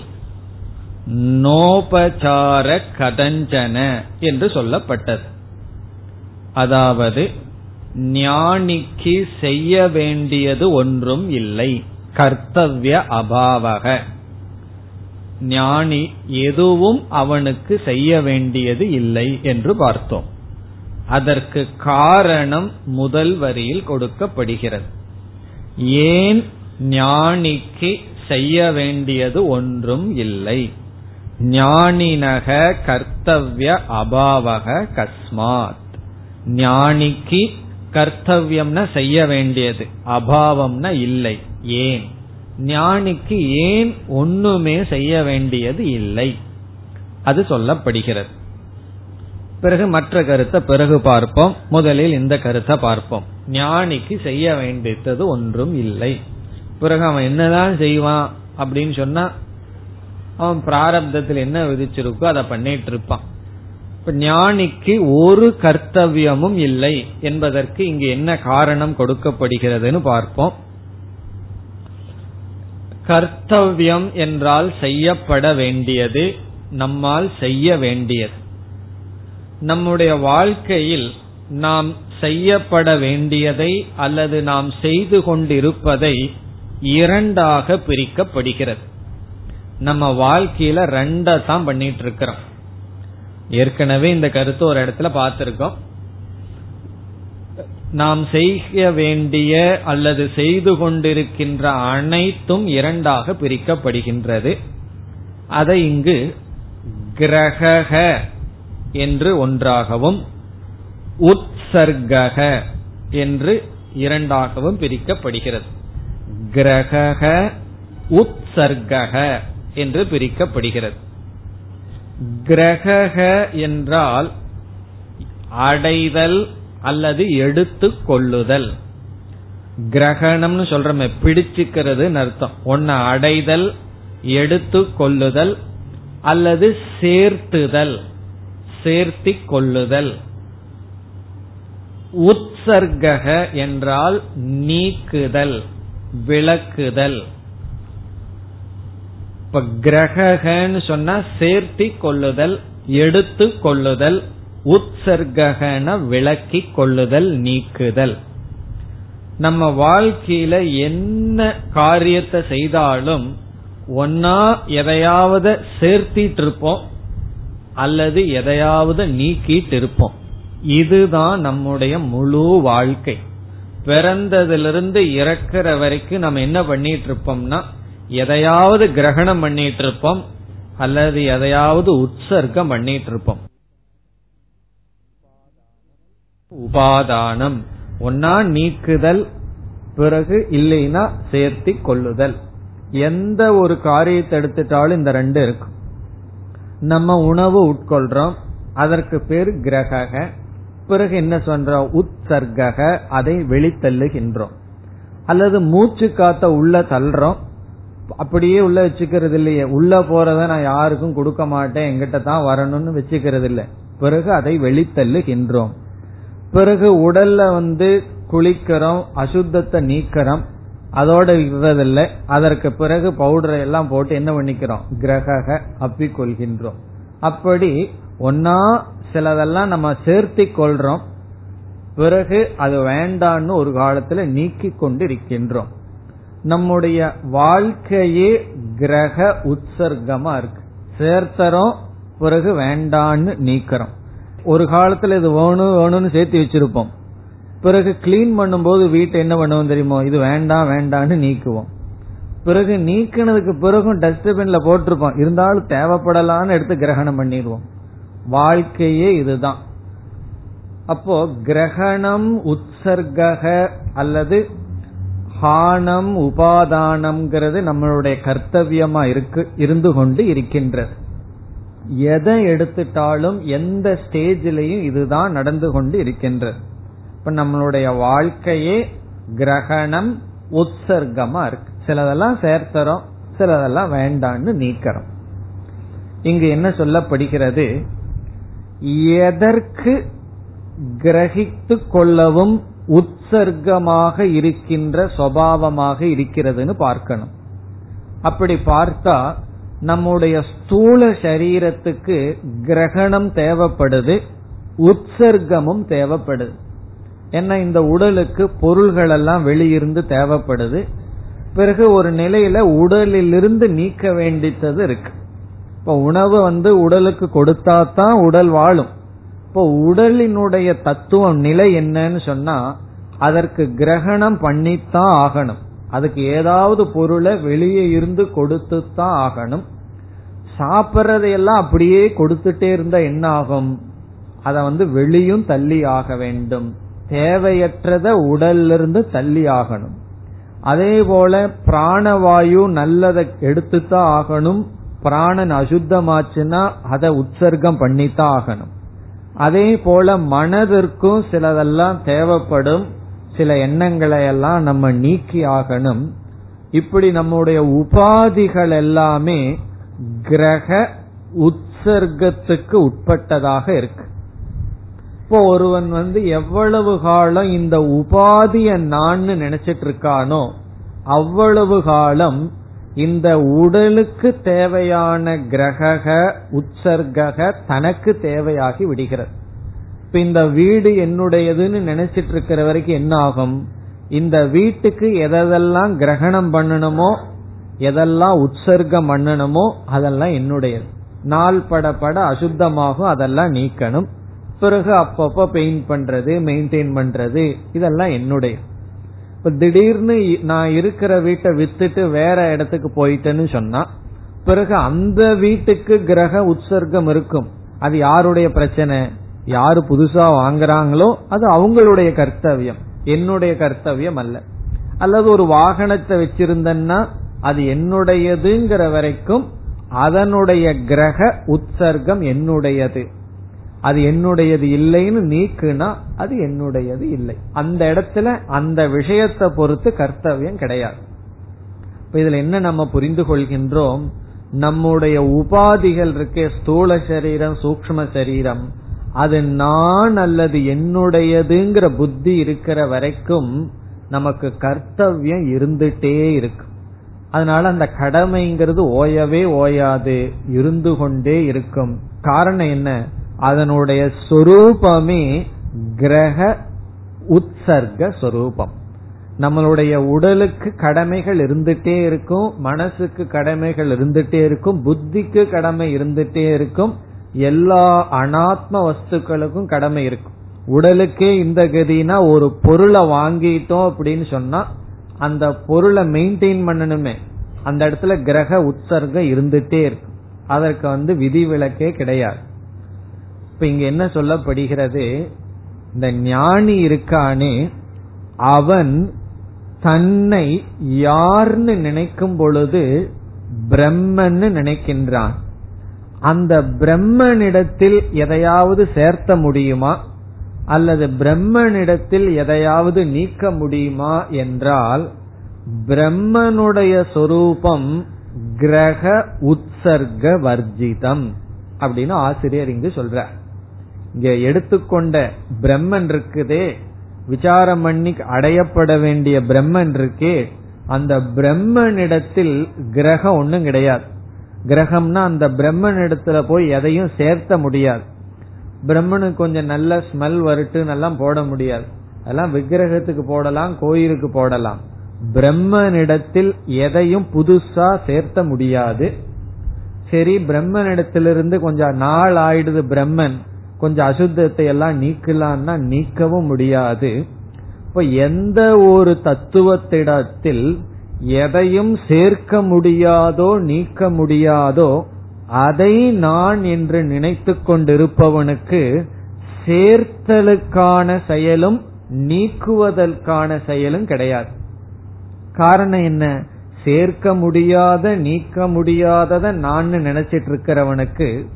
S1: நோபசார கதஞ்சன என்று சொல்லப்பட்டது. அதாவது ஞானிக்கு செய்ய வேண்டியது ஒன்றும் இல்லை. கர்த்தவிய அபாவக. ஞானி எதுவும் அவனுக்கு செய்ய வேண்டியது இல்லை என்று பார்த்தோம். அதற்கு காரணம் முதல் வரியில் கொடுக்கப்படுகிறது. ஏன் ஞானிக்கு செய்ய வேண்டியது ஒன்றும் இல்லை? ஞானினக கர்த்தவ்ய அபாவக கஸ்மாத். ஞானிக்கு கர்த்தவியம்னா செய்ய வேண்டியது அபாவம்னா இல்லை. ஏன்? ஞானிக்கு ஏன் ஒண்ணுமே செய்ய வேண்டியது இல்லை? அது சொல்லப்படுகிறது. பிறகு மற்ற கருத்தை பிறகு பார்ப்போம். முதலில் இந்த கருத்தை பார்ப்போம். ஞானிக்கு செய்ய வேண்டியது ஒன்றும் இல்லை. பிறகு அவன் என்னதான் செய்வான் அப்படின்னு சொன்னா அவன் பிராரப்தத்தில் என்ன விதிச்சிருக்கோ அதை பண்ணிட்டு இருப்பான். இப்ப ஞானிக்கு ஒரு கர்த்தவியமும் இல்லை என்பதற்கு இங்கு என்ன காரணம் கொடுக்கப்படுகிறதுன்னு பார்ப்போம். கர்த்தவியம் என்றால் செய்யப்பட வேண்டியது நம்மால் செய்ய வேண்டியது. நம்முடைய வாழ்க்கையில் நாம் செய்யப்பட வேண்டியதை அல்லது நாம் செய்து கொண்டிருப்பதை இரண்டாக பிரிக்கப்படுகிறது. நம்ம வாழ்க்கையில ரெண்டா தான் பண்ணிட்டு இருக்கிறோம் ஏற்கனவே இந்த கருத்து ஒரு இடத்துல பார்த்திருக்கோம். நாம் செய்ய வேண்டிய அல்லது செய்து கொண்டிருக்கின்ற அனைத்தும் இரண்டாக பிரிக்கப்படுகின்றது. அதை இங்கு கிரக என்று ஒன்றாகவும் உற்சர்கக என்று இரண்டாகவும் பிரிக்கப்படுகிறது. கிரக உற்சர்கக என்று பிரிக்கப்படுகிறது. கிரக என்றால் அடைதல் அல்லது எடுத்து கொள்ளுதல். கிரகணம்னு சொல்றமே பிடிச்சுக்கிறது அர்த்தம். ஒன்னு அடைதல் எடுத்து கொள்ளுதல் அல்லது சேர்த்துதல். சேர்த்திக் கொள்ளுதல் உற்சர்கக என்றால் நீக்குதல் விளக்குதல். இப்ப கிரகன்னு சொன்னா சேர்த்தி கொள்ளுதல் எடுத்து கொள்ளுதல் உற்சர்கன விளக்கி கொள்ளுதல் நீக்குதல். நம்ம வாழ்க்கையில என்ன காரியத்தை செய்தாலும் ஒன்னா எதையாவது சேர்த்திட்டு இருப்போம் அல்லது எதையாவது நீக்கிட்டு இருப்போம் இதுதான் நம்முடைய முழு வாழ்க்கை. பிறந்ததிலிருந்து இறக்குற வரைக்கும் நம்ம என்ன பண்ணிட்டு இருப்போம்னா எதையாவது கிரகணம் பண்ணிட்டு இருப்போம் அல்லது எதையாவது உற்சர்க்கம் பண்ணிட்டு இருப்போம் உபாதானம். ஒன்னா நீக்குதல் பிறகு இல்லைன்னா சேர்த்தி கொள்ளுதல். எந்த ஒரு காரியத்தை எடுத்துட்டாலும் இந்த ரெண்டு இருக்கும் நம்ம உணவு உட்கொள்றோம். அதற்கு பேர் கிரக பிறகு என்ன சொல்றோம்? உற்சர்க அதை வெளித்தள்ளுகின்றோம். அல்லது மூச்சு காத்த உள்ள தள்ளுறோம். அப்படியே உள்ள வச்சுக்கிறது இல்லையே. உள்ள போறத நான் யாருக்கும் கொடுக்க மாட்டேன். எங்கிட்ட தான் வரணும்னு வச்சுக்கிறது இல்லை. பிறகு அதை வெளித்தள்ளுகின்றோம். பிறகு உடல்ல வந்து குளிக்கிறோம். அசுத்தத்தை நீக்கிறோம். அதோட விடுறதில்லை அதற்கு பிறகு பவுடரை எல்லாம் போட்டு என்ன பண்ணிக்கிறோம்? கிரக அப்பி கொள்கின்றோம் அப்படி ஒன்னா சிலதெல்லாம் நம்ம சேர்த்தி கொள்றோம். பிறகு அது வேண்டான்னு ஒரு காலத்துல நீக்கி கொண்டு இருக்கின்றோம் நம்முடைய வாழ்க்கையே கிரக உற்சர்க்கமா இருக்கு. சேர்த்தரும் பிறகு வேண்டான்னு நீக்கிறோம். ஒரு காலத்துல இது வேணும் வேணும்னு சேர்த்து வச்சிருப்போம். பிறகு கிளீன் பண்ணும்போது வீட்டை என்ன பண்ணுவோம் தெரியுமோ? இது வேண்டாம் வேண்டான்னு நீக்குவோம். பிறகு நீக்கினதுக்கு பிறகும் டஸ்ட்பின்ல போட்டிருப்போம். இருந்தாலும் தேவைப்படலான்னு எடுத்து கிரகணம் பண்ணிடுவோம். வாழ்க்கையே இதுதான். அப்போ கிரகணம் உற்சர்க அல்லது ஹானம் உபாதானம்ங்கிறது நம்மளுடைய கர்த்தவியமா இருக்கு இருந்து கொண்டு இருக்கின்றது. எதை எடுத்துட்டாலும் எந்த ஸ்டேஜிலையும் இதுதான் நடந்து கொண்டு இருக்கின்றது. இப்ப நம்மளுடைய வாழ்க்கையே கிரகணம் உற்சர்க்கமா இருக்கு. சிலதெல்லாம் சேர்த்துறோம் சிலதெல்லாம் வேண்டான்னு நீக்கிறோம். இங்கு என்ன சொல்லப்படுகிறது? எதற்கு கிரகித்து கொள்ளவும் உற்சர்க்கமாக இருக்கின்ற சுவாவமாக இருக்கிறதுன்னு பார்க்கணும். அப்படி பார்த்தா நம்முடைய ஸ்தூல சரீரத்துக்கு கிரகணம் தேவைப்படுது உற்சர்க்கமும் தேவைப்படுது. ஏன்னா இந்த உடலுக்கு பொருள்கள் எல்லாம் வெளியிருந்து தேவைப்படுது. பிறகு ஒரு நிலையில உடலிலிருந்து நீக்க வேண்டித்தது இருக்கு. இப்ப உணவு வந்து உடலுக்கு கொடுத்தா தான் உடல் வாழும். இப்போ உடலினுடைய தத்துவம் நிலை என்னன்னு சொன்னா அதற்கு கிரகணம் பண்ணித்தான் ஆகணும். அதுக்கு ஏதாவது பொருளை வெளியே இருந்து கொடுத்து தான் ஆகணும். சாப்பிட்றதையெல்லாம் அப்படியே கொடுத்துட்டே இருந்தா என்ன ஆகும் அத வந்து வெளியும் தள்ளி ஆக வேண்டும். தேவையற்றத உடல்ல இருந்து தள்ளி ஆகணும். அதே போல பிராணவாயு நல்லதை எடுத்துத்தான் ஆகணும். பிராணன் அசுத்தமாச்சுன்னா அதை உற்சர்க்கம் பண்ணித்தான் ஆகணும். அதே போல மனதிற்கும் சிலதெல்லாம் தேவைப்படும். சில எண்ணங்களை எல்லாம் நம்ம நீக்கி ஆகணும். இப்படி நம்முடைய உபாதிகள் எல்லாமே கிரக உற்சர்க்கத்துக்கு உட்பட்டதாக இருக்கு. இப்போ ஒருவன் வந்து எவ்வளவு காலம் இந்த உபாதிய நான் நினைச்சிட்டு இருக்கானோ அவ்வளவு காலம் இந்த உடலுக்கு தேவையான கிரக உற்சர்க தனக்கு தேவையாகி விடுகிறது. இப்ப இந்த வீடு என்னுடையதுன்னு நினைச்சிட்டு இருக்கிற வரைக்கும் என்ன ஆகும்? இந்த வீட்டுக்கு எதெல்லாம் கிரகணம் பண்ணணுமோ எதெல்லாம் உற்சர்க்கம் பண்ணணுமோ அதெல்லாம் என்னுடையது. நாள் பட பட அசுத்தமாகும் அதெல்லாம் நீக்கணும். பிறகு அப்பப்ப பெயிண்ட் பண்றது மெயின்டைன் பண்றது இதெல்லாம் என்னுடைய. இப்ப திடீர்னு நான் இருக்கிற வீட்டை வித்துட்டு வேற இடத்துக்கு போயிட்டேன்னு சொன்னா பிறகு அந்த வீட்டுக்கு கிரக உற்சர்க்கம் இருக்கும். அது யாருடைய பிரச்சனை? யாரு புதுசா வாங்குறாங்களோ அது அவங்களுடைய கர்த்தவியம். என்னுடைய கர்த்தவியம் அல்ல. அல்லது ஒரு வாகனத்தை வச்சிருந்தேன்னா அது என்னுடையதுங்கிற வரைக்கும் அதனுடைய கிரக உற்சர்க்கம் என்னுடையது. அது என்னுடையது இல்லைன்னு நீக்குனா அது என்னுடையது இல்லை. அந்த இடத்துல அந்த விஷயத்தை பொறுத்து கர்த்தவியம் கிடையாது. இப்ப இதுல என்ன நம்ம புரிந்து கொள்கின்றோம்? நம்முடைய உபாதிகள் இருக்கே ஸ்தூல சரீரம் சூக்ம சரீரம். அது நான் அல்லது என்னுடையதுங்கிற புத்தி இருக்கிற வரைக்கும் நமக்கு கர்த்தவியம் இருந்துட்டே இருக்கும் அதனால அந்த கடமைங்கிறது ஓயவே ஓயாது இருந்து கொண்டே இருக்கும். காரணம் என்ன? அதனுடைய சொரூபமே கிரக உற்சர்க சொரூபம். நம்மளுடைய உடலுக்கு கடமைகள் இருந்துட்டே இருக்கும் மனசுக்கு கடமைகள் இருந்துட்டே இருக்கும் புத்திக்கு கடமை இருந்துட்டே இருக்கும் எல்லா அனாத்ம வஸ்துக்களுக்கும் கடமை இருக்கும். உடலுக்கே இந்த கதினா ஒரு பொருளை வாங்கிட்டோம் அப்படின்னு சொன்னா அந்த பொருளை மெயின்டைன் பண்ணணுமே. அந்த இடத்துல கிரக உற்சர்கம் இருந்துட்டே இருக்கும். அதற்கு வந்து விதிவிலக்கே கிடையாது. இப்ப இங்க என்ன சொல்லப்படுகிறது? இந்த ஞானி இருக்கானே அவன் தன்னை யார்னு நினைக்கும் பொழுது பிரம்மன்னு நினைக்கின்றான். அந்த பிரம்மனிடத்தில் எதையாவது சேர்த்த முடியுமா? அல்லது பிரம்மனிடத்தில் எதையாவது நீக்க முடியுமா என்றால் பிரம்மனுடைய சொரூபம் கிரக உற்சர்க வர்ஜிதம் அப்படின்னு ஆசிரியர் இங்கு சொல்றார். இங்க எடுத்துக்கொண்ட பிரம்மன் இருக்குதே. விசாரம் பண்ணி அடையப்பட வேண்டிய பிரம்மன் இருக்கே. அந்த பிரம்மனிடத்தில் கிரகம் ஒன்றும் கிடையாது. கிரகம்னா அந்த பிரம்மன் இடத்துல போய் எதையும் சேர்த்த முடியாது. பிரம்மனுக்கு கொஞ்சம் நல்ல ஸ்மெல் வருட்டுன்னு எல்லாம் போட முடியாது. அதெல்லாம் விக்கிரகத்துக்கு போடலாம் கோயிலுக்கு போடலாம். பிரம்மனிடத்தில் எதையும் புதுசா சேர்த்த முடியாது. சரி பிரம்மனிடத்திலிருந்து கொஞ்சம் நாள் ஆயிடுது பிரம்மன். கொஞ்சம் அசுத்தத்தை எல்லாம் நீக்கலாம்னா நீக்கவும் முடியாது. இப்ப எந்த ஒரு தத்துவத்திடத்தில் எதையும் சேர்க்க முடியாதோ நீக்க முடியாதோ அதை நான் என்று நினைத்து கொண்டிருப்பவனுக்கு சேர்த்தலுக்கான செயலும் நீக்குவதற்கான செயலும் கிடையாது. காரணம் என்ன? சேர்க்க முடியாத நீக்க முடியாதத நான் நினைச்சிட்டு இருக்கிறவனுக்கு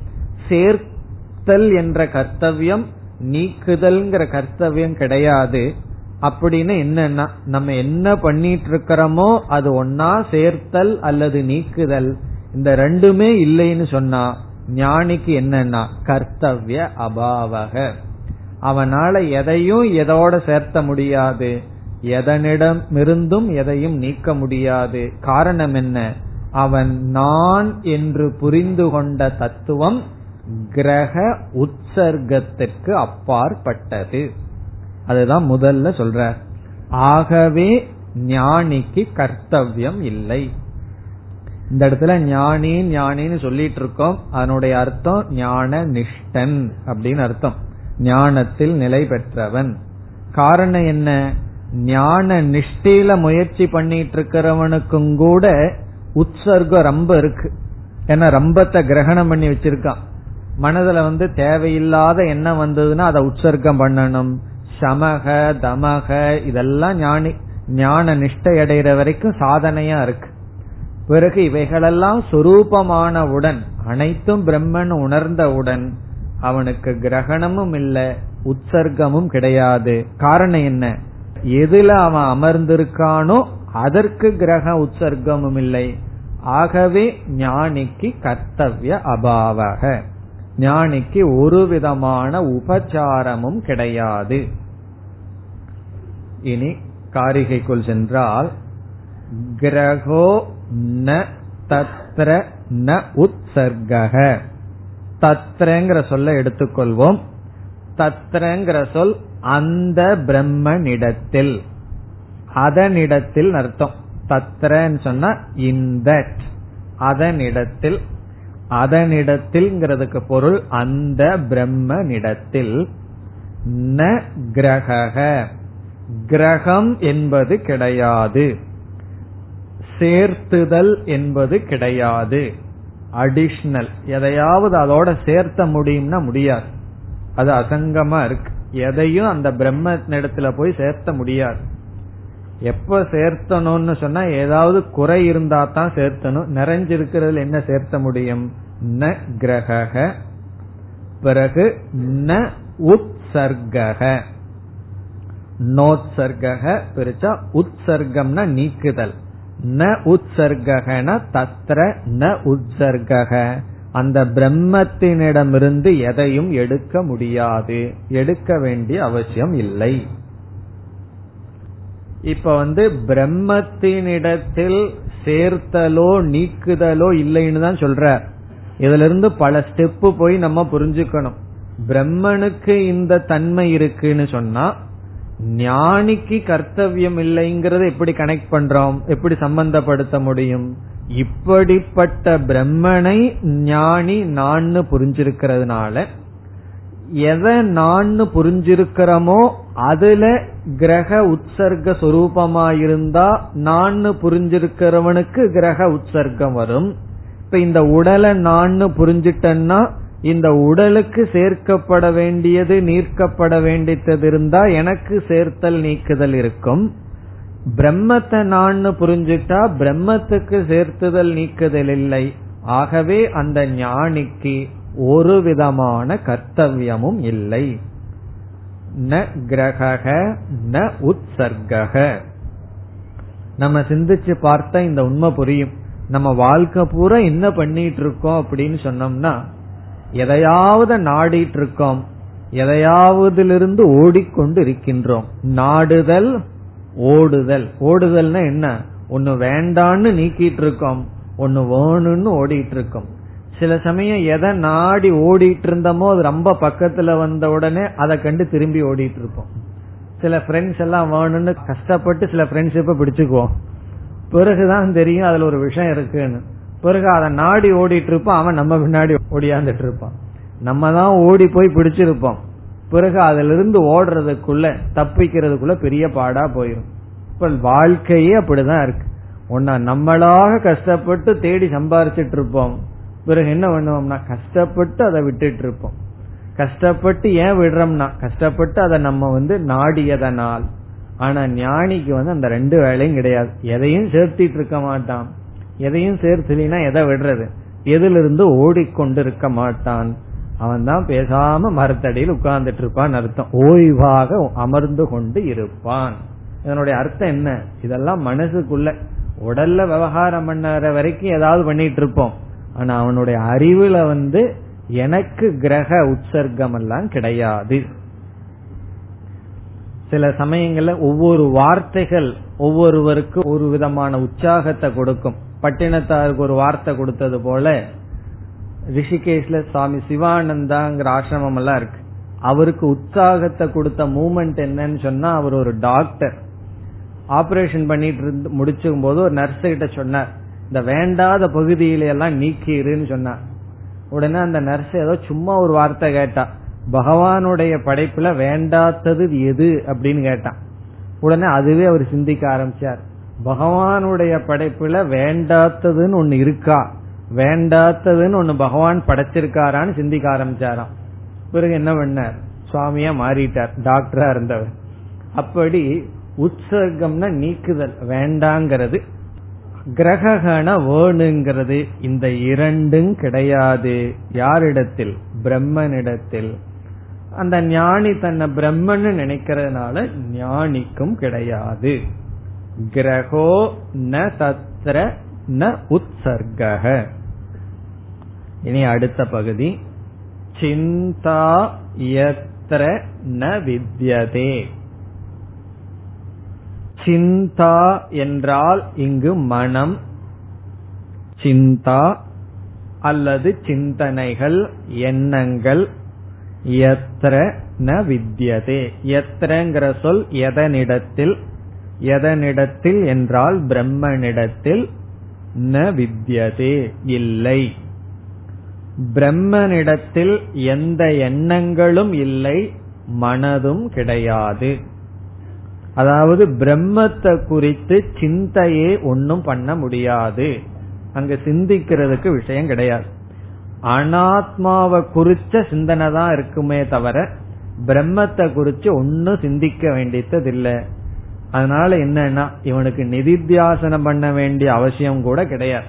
S1: சேர்த்தல் என்ற கர்த்தவியம் நீக்குதல்ங்கிற கர்த்தவியம் கிடையாது. அப்படின்னு என்னன்னா நம்ம என்ன பண்ணிட்டு இருக்கிறோமோ அது ஒன்னா சேர்த்தல் அல்லது நீக்குதல். இந்த ரெண்டுமே இல்லைன்னு சொன்னா ஞானிக்கு என்னன்னா கர்த்தவிய அபாவக. அவனால எதையும் எதோட சேர்த்த முடியாது. எதனிடமிருந்தும் எதையும் நீக்க முடியாது. காரணம் என்ன? அவன் நான் என்று புரிந்து கொண்ட தத்துவம் கிரக உற்சர்க்கத்திற்கு அப்பாற்பட்டது. அதுதான் முதல்ல சொல்ற. ஆகவே ஞானிக்கு கர்த்தவியம் இல்லை. இந்த இடத்துல ஞானி ஞானின்னு சொல்லிட்டு இருக்கோம் அதனுடைய அர்த்தம் ஞான நிஷ்டன் அப்படின்னு அர்த்தம். ஞானத்தில் நிலை பெற்றவன். காரணம் என்ன? ஞான நிஷ்டையில முயற்சி பண்ணிட்டு இருக்கிறவனுக்கும் கூட உற்சர்க்கம் ரொம்ப இருக்கு. ஏன்னா ரம்பத்தை கிரகணம் பண்ணி வச்சிருக்கான். மனதுல வந்து தேவையில்லாத எண்ணம் வந்ததுன்னா அதை உற்சர்க்கம் பண்ணணும். சமக தமக இதெல்லாம் ஞானி ஞான நிஷ்டை அடைகிற வரைக்கும் சாதனையா இருக்கு. பிறகு இவைகளெல்லாம் சுரூபமானவுடன் அனைத்தும் பிரம்மன் உணர்ந்தவுடன் அவனுக்கு கிரகணமும் இல்ல உற்சர்க்கமும் கிடையாது. காரணம் என்ன? எதுல அவன் அமர்ந்திருக்கானோ அதற்கு கிரக உற்சர்க்கமும் இல்லை. ஆகவே ஞானிக்கு கர்த்தவிய அபாவக. ஞானிக்கு ஒரு விதமான உபச்சாரமும் கிடையாது. இனி காரிகைக்குள் சென்றால் கிரகோ ந தத்ர ந உற்சர்க தத்ரங்கிற சொல்ல எடுத்துக்கொள்வோம். தத்ரங்கிற சொல் அந்த பிரம்மனிடத்தில். அதனிடத்தில் அர்த்தம். தத்ரன்னு சொன்னா இந்த அதனிடத்தில் அதனிடத்தில்ங்கிறதுக்கு பொருள் அந்த பிரம்மனிடத்தில். ந கிரக கிரகம் என்பது கிடையாது. சேர்த்துதல் என்பது கிடையாது. அடிஷ்னல் எதையாவது அதோட சேர்த்த முடியும்னா முடியாது. அது அசங்கமா இருக்கு. எதையும் அந்த பிரம்மனிடத்துல போய் சேர்த்த முடியாது. எப்ப சேர்த்தணும்னு சொன்னா ஏதாவது குறை இருந்தா தான் சேர்த்தணும். நிறைஞ்சிருக்கிறதுல என்ன சேர்த்த முடியும்? ந கிரக பிறகு ந உற்சர்க நோத்சர்க பிரிச்சா உற்சர்க்கம்னா நீக்குதல். ந உற்சர்கன தத்ர ந உற்சர்கக அந்த பிரம்மத்தினிடமிருந்து எதையும் எடுக்க முடியாது. எடுக்க வேண்டிய அவசியம் இல்லை. இப்ப வந்து பிரம்மத்தினிடத்தில் சேர்த்தலோ நீக்குதலோ இல்லைன்னு தான் சொல்ற இதுல இருந்து பல ஸ்டெப்பு போய் நம்ம புரிஞ்சுக்கணும். பிரம்மனுக்கு இந்த தன்மை இருக்குன்னு சொன்னா ஞானிக்கு கர்த்தவியம் இல்லைங்கிறத எப்படி கனெக்ட் பண்றோம்? எப்படி சம்பந்தப்படுத்த முடியும்? இப்படிப்பட்ட பிரம்மனை ஞானி நான் புரிஞ்சிருக்கிறதுனால எதை நான் புரிஞ்சிருக்கிறோமோ அதுல கிரக உற்சர்க சொரூபமாயிருந்தா நான் புரிஞ்சிருக்கிறவனுக்கு கிரக உற்சர்க்கம் வரும். இப்ப இந்த உடலை நான் புரிஞ்சிட்டேன்னா இந்த உடலுக்கு சேர்க்கப்பட வேண்டியது நீக்கப்பட வேண்டியது இருந்தா எனக்கு சேர்த்தல் நீக்குதல் இருக்கும். பிரம்மத்தை நான் புரிஞ்சுட்டா பிரம்மத்துக்கு சேர்த்துதல் நீக்குதல் இல்லை. ஆகவே அந்த ஞானிக்கு ஒரு விதமான கர்த்தவியமும் இல்லை. ந கிரக ந உற்சர்க நம்ம சிந்திச்சு பார்த்தா இந்த உண்மை புரியும். நம்ம வாழ்க்கை பூரா என்ன பண்ணிட்டு இருக்கோம் அப்படின்னு சொன்னோம்னா எதையாவது நாடிட்டு இருக்கோம் எதையாவதிலிருந்து ஓடிக்கொண்டு இருக்கின்றோம் நாடுதல் ஓடுதல். ஓடுதல்னா என்ன? ஒன்னு வேண்டான்னு நீக்கிட்டு இருக்கோம் ஒன்னு வேணும்னு ஓடிட்டு இருக்கோம் சில சமயம் எதை நாடி ஓடிட்டு இருந்தோமோ அது ரொம்ப பக்கத்துல வந்த உடனே அதை கண்டு திரும்பி ஓடிட்டு இருப்போம் சில ஃப்ரெண்ட்ஸ் எல்லாம் வேணும்னு கஷ்டப்பட்டு சில ஃப்ரெண்ட்ஷிப்பை பிடிச்சுக்குவோம். பிறகுதான் தெரியும் அதுல ஒரு விஷயம் இருக்குன்னு. பிறகு அதை நாடி ஓடிட்டு இருப்போம் அவன் நம்ம பின்னாடி ஓடியாந்துட்டு இருப்பான் நம்ம தான் ஓடி போய் பிடிச்சிருப்போம். பிறகு அதுல இருந்து ஓடுறதுக்குள்ள தப்பிக்கிறதுக்குள்ள பெரிய பாடா போயிரும். இப்ப வாழ்க்கையே அப்படிதான் இருக்கு. ஒன்னா நம்மளாக கஷ்டப்பட்டு தேடி சம்பாரிச்சிட்டு இருப்போம் பிறகு என்ன பண்ணுவோம்னா கஷ்டப்பட்டு அதை விட்டுட்டு இருப்போம். கஷ்டப்பட்டு ஏன் விடுறோம்னா கஷ்டப்பட்டு அதை நம்ம வந்து நாடியதனால். ஆனா ஞானிக்கு வந்து அந்த ரெண்டு வேலையும் கிடையாது. எதையும் சேர்த்திட்டு இருக்க மாட்டான். எதையும் சேர்த்துலினா எதை விடுறது? எதிலிருந்து ஓடிக்கொண்டு இருக்க மாட்டான். அவன் தான் பேசாம மரத்தடியில் உட்கார்ந்துட்டு இருப்பான் அர்த்தம். ஓய்வாக அமர்ந்து கொண்டு இருப்பான். இதனுடைய அர்த்தம் என்ன? இதெல்லாம் மனசுக்குள்ள உடல்ல விவகாரம் பண்ணற வரைக்கும் ஏதாவது பண்ணிட்டு இருப்போம். ஆனா அவனுடைய அறிவுல வந்து எனக்கு கிரக உற்சர்க்கம் எல்லாம் கிடையாது. சில சமயங்கள்ல ஒவ்வொரு வார்த்தைகள் ஒவ்வொருவருக்கு ஒரு விதமான உற்சாகத்தை கொடுக்கும். பட்டினத்தாருக்கு ஒரு வார்த்தை கொடுத்தது போல ரிஷிகேஷ்ல சுவாமி சிவானந்தாங்கிற ஆசிரமம் எல்லாம் இருக்கு. அவருக்கு உற்சாகத்தை கொடுத்த மூமெண்ட் என்னன்னு சொன்னா அவர் ஒரு டாக்டர். ஆபரேஷன் பண்ணிட்டு இருந்து முடிச்சுக்கும் போது ஒரு நர்ஸ் கிட்ட சொன்னார் இந்த வேண்டாத பகுதியில எல்லாம் நீக்கிருன்னு சொன்னார் உடனே அந்த நர்ஸ் ஏதோ சும்மா ஒரு வார்த்தை கேட்டா. பகவானுடைய படைப்புல வேண்டாத்தது எது அப்படின்னு கேட்டான் உடனே அதுவே அவர் சிந்திக்க ஆரம்பிச்சார். பகவானுடைய படைப்புல வேண்டாத்ததுன்னு ஒண்ணு இருக்கா? வேண்டாத்ததுன்னு ஒண்ணு பகவான் படைச்சிருக்காரான்னு சிந்திக்க ஆரம்பிச்சாராம். பிறகு என்ன பண்ணார்? சுவாமியா மாறிட்டார். டாக்டரா இருந்தவர். அப்படி உற்சர்க்கம்னா நீக்குதல். வேண்டாங்கிறது. கிரகண வேணுங்கிறது இந்த இரண்டும் கிடையாது. யாரிடத்தில்? பிரம்மனிடத்தில். அந்த ஞானி தன்னை பிரம்மன்னு நினைக்கிறதுனால ஞானிக்கும் கிடையாது. கிரகோ ந தத்ர ந உற்சர்க இனி அடுத்த பகுதி. சிந்தா யத்ர ந வித்யதே. சிந்தா என்றால் இங்கு மனம். சிந்தா அல்லது சிந்தனைகள் எண்ணங்கள் எத்திர ந வித்யதே. எத்திரங்கிற சொல் எதனிடத்தில்? எதனிடத்தில் என்றால் பிரம்மனிடத்தில் ந வித்யதே இல்லை. பிரம்மனிடத்தில் எந்த எண்ணங்களும் இல்லை மனதும் கிடையாது. அதாவது பிரம்மத்தை குறித்து சிந்தையே ஒன்னும் பண்ண முடியாது. அங்க சிந்திக்கிறதுக்கு விஷயம் கிடையாது. அனாத்மாவை குறிச்ச சிந்தனை தான் இருக்குமே தவிர பிரம்மத்தை குறிச்சு ஒன்னும் சிந்திக்க வேண்டியது இல்லை அதனால என்னன்னா இவனுக்கு நிதித்தியாசனம் பண்ண வேண்டிய அவசியம் கூட கிடையாது.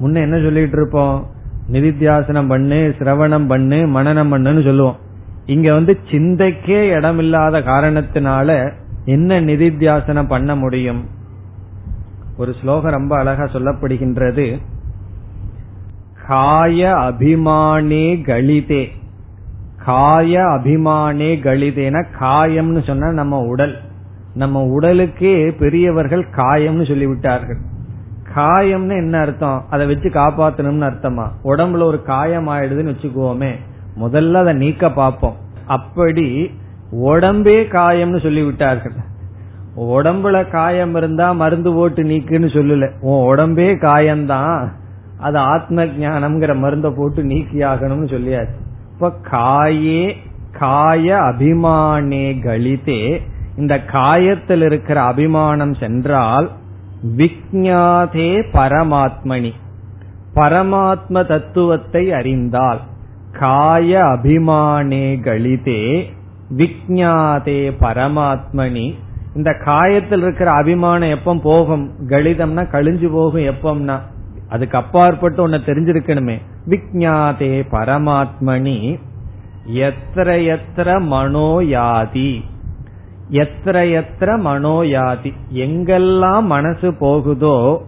S1: முன்ன என்ன சொல்லிட்டு இருப்போம்? நிதித்தியாசனம் பண்ணு சிரவணம் பண்ணு மனநம் பண்ணுன்னு சொல்லுவோம். இங்க வந்து சிந்தைக்கே இடமில்லாத காரணத்தினால என்ன நிதித்தியாசனம் பண்ண முடியும்? ஒரு ஸ்லோகம் ரொம்ப அழகா சொல்லப்படுகின்றது. காய அபிமானே கலிதே காய அபிமானே கலிதேன காயம்னு சொன்னா நம்ம உடல். நம்ம உடலுக்கே பெரியவர்கள் காயம்னு சொல்லிவிட்டார்கள். காயம்னு என்ன அர்த்தம்? அதை வச்சு காப்பாத்தணும்னு அர்த்தமா? உடம்புல ஒரு காயம் ஆயிடுதுன்னு வச்சுக்குவோமே முதல்ல அதை நீக்க பார்ப்போம். அப்படி உடம்பே காயம்னு சொல்லி விட்டார்கள் உடம்புல காயம் இருந்தா மருந்து போட்டு நீக்குன்னு சொல்லல. உன் உடம்பே காயம்தான் அது ஆத்ம ஜானம்ங்கிற மருந்தை போட்டு நீக்கி ஆகணும்னு சொல்லியாச்சு. இப்ப காயே காய அபிமானே கலிதே இந்த காயத்தில் இருக்கிற அபிமானம் சென்றால் விக்ஞாதே பரமாத்மனி. பரமாத்ம தத்துவத்தை அறிந்தால் காய அபிமானே கலிதே விக்ஞாதே பரமாத்மனி. இந்த காயத்தில் இருக்கிற அபிமானம் எப்ப போகும்? கலிதம்னா கழிஞ்சு போகும் எப்பம்னா. அதுக்கு அப்பாற்பட்டு ஒன்னு தெரிஞ்சிருக்கணுமே. விக்ஞாதே பரமாத்மனி. எத்திர எத்திர மனோயாதி எத்திர எத்திர மனோயாதி எங்கெல்லாம் மனசு போகுதோ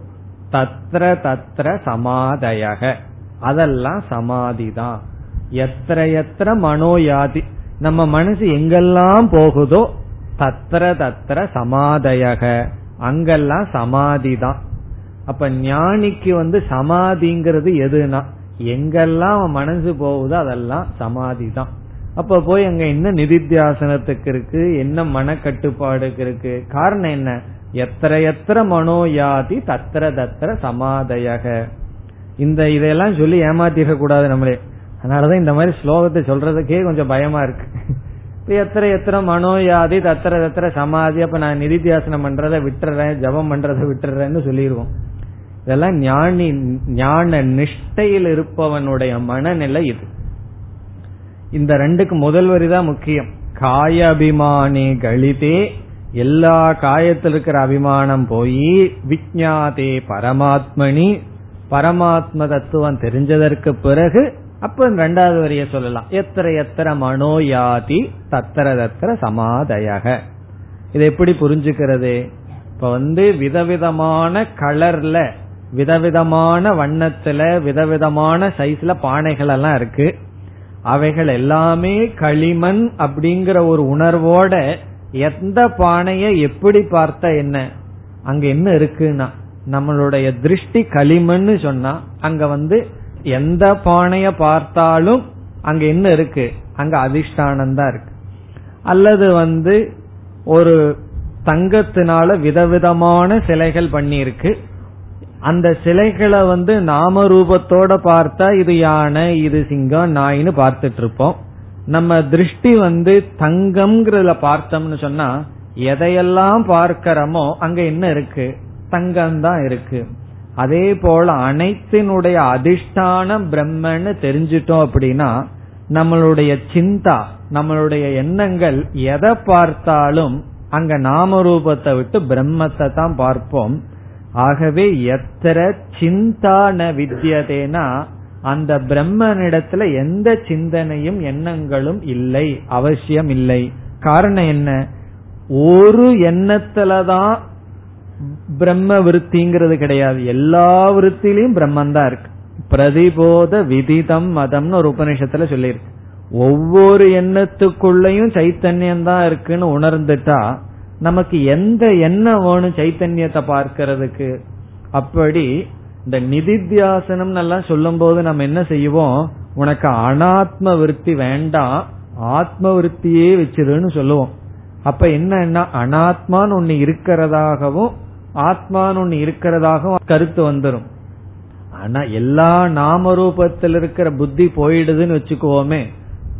S1: தத்ர தத்ர சமாதயக. அதெல்லாம் சமாதி தான் எத்திர எத்திர மனோயாதி நம்ம மனசு எங்கெல்லாம் போகுதோ தத்திர தத்திர சமாதயக. அங்கெல்லாம் சமாதி தான் அப்ப ஞானிக்கு வந்து சமாதிங்கிறது எதுனா? எங்கெல்லாம் மனசு போகுதோ அதெல்லாம் சமாதி தான் அப்ப போய் அங்க என்ன நிதித்தியாசனத்துக்கு இருக்கு? என்ன மனக்கட்டுப்பாடுக்கு இருக்கு? காரணம் என்ன? எத்தனை எத்தனை மனோயாதி தத்திர தத்திர சமாதயக. இந்த இதையெல்லாம் சொல்லி ஏமாத்திட கூடாது நம்மளே. அதனாலதான் இந்த மாதிரி ஸ்லோகத்தை சொல்றதுக்கே கொஞ்சம் பயமா இருக்கு. இப்ப எத்தனை எத்தனை மனோயாதி தத்திர தத்திர சமாதி அப்ப நான் நிதித்தியாசனம் பண்றதை விட்டுறேன் ஜபம் பண்றதை விட்டுறேன்னு சொல்லிடுவோம் இதெல்லாம் ஞானி ஞான நிஷ்டையில் இருப்பவனுடைய மனநிலை இது. இந்த ரெண்டுக்கு முதல் வரிதான் முக்கியம். காய அபிமானி கழிதே எல்லா காயத்தில் இருக்கிற அபிமானம் போய் விஜாதே பரமாத்மனி பரமாத்ம தத்துவம் தெரிஞ்சதற்கு பிறகு அப்ப ரெண்டாவது வரிய சொல்லலாம். எத்தனை எத்தனை மனோயாதி தத்திர தத்திர சமாதயக. இதை எப்படி புரிஞ்சுக்கிறது? இப்ப வந்து விதவிதமான கலர்ல விதவிதமான வண்ணத்துல விதவிதமான சைஸ்ல பானைகள் எல்லாம் இருக்கு. அவைகள் எல்லாமே களிமண் அப்படிங்கிற ஒரு உணர்வோட எந்த பானைய எப்படி பார்த்தா என்ன? அங்க என்ன இருக்குன்னா நம்மளுடைய திருஷ்டி களிமண் சொன்னா அங்க வந்து எந்த பானைய பார்த்தாலும் அங்க என்ன இருக்கு? அங்க அதிஷ்டானம் தான் இருக்கு. அல்லது வந்து ஒரு தங்கத்தினால விதவிதமான சிலைகள் பண்ணியிருக்கு. அந்த சிலைகளை வந்து நாம ரூபத்தோட பார்த்தா இது யானை இது சிங்கம் நாயின்னு பார்த்துட்டு இருப்போம் நம்ம திருஷ்டி வந்து தங்கம்ங்கிறதுல பார்த்தோம்னு சொன்னா எதையெல்லாம் பார்க்கிறோமோ அங்க என்ன இருக்கு? தங்கம் தான் இருக்கு. அதே போல அனைத்தினுடைய அதிஷ்டானம் பிரம்மன்னு தெரிஞ்சிட்டோம் அப்படின்னா நம்மளுடைய சிந்தா நம்மளுடைய எண்ணங்கள் எதை பார்த்தாலும் அங்க நாம ரூபத்தை விட்டு பிரம்மத்தை தான் பார்ப்போம். ஆகவே எத்திர சிந்தான வித்தியதேனா அந்த பிரம்மனிடத்துல எந்த சிந்தனையும் எண்ணங்களும் இல்லை அவசியம் இல்லை. காரணம் என்ன? ஒரு எண்ணத்துலதான் பிரம்ம விருத்திங்கிறது கிடையாது. எல்லா விருத்திலையும் பிரம்மன் தான் இருக்கு. பிரதிபோத விதிதம் மதம்னு ஒரு உபநிஷத்துல சொல்லியிருக்கு. ஒவ்வொரு எண்ணத்துக்குள்ளயும் சைத்தன்யம் தான் இருக்குன்னு உணர்ந்துட்டா நமக்கு எந்த எண்ணம் வேணும் சைத்தன்யத்தை பார்க்கறதுக்கு? அப்படி இந்த நிதித்தியாசனம் எல்லாம் சொல்லும் போது நம்ம என்ன செய்வோம்? உனக்கு அனாத்ம விருத்தி வேண்டாம் ஆத்ம விருத்தியே வச்சிருன்னு சொல்லுவோம். அப்ப என்னன்னா அனாத்மான்னு ஒண்ணு இருக்கிறதாகவும் ஆத்மான்னு ஒண்ணு இருக்கிறதாகவும் கருத்து வந்துடும் ஆனா எல்லா நாம ரூபத்தில் இருக்கிற புத்தி போயிடுதுன்னு வச்சுக்கோமே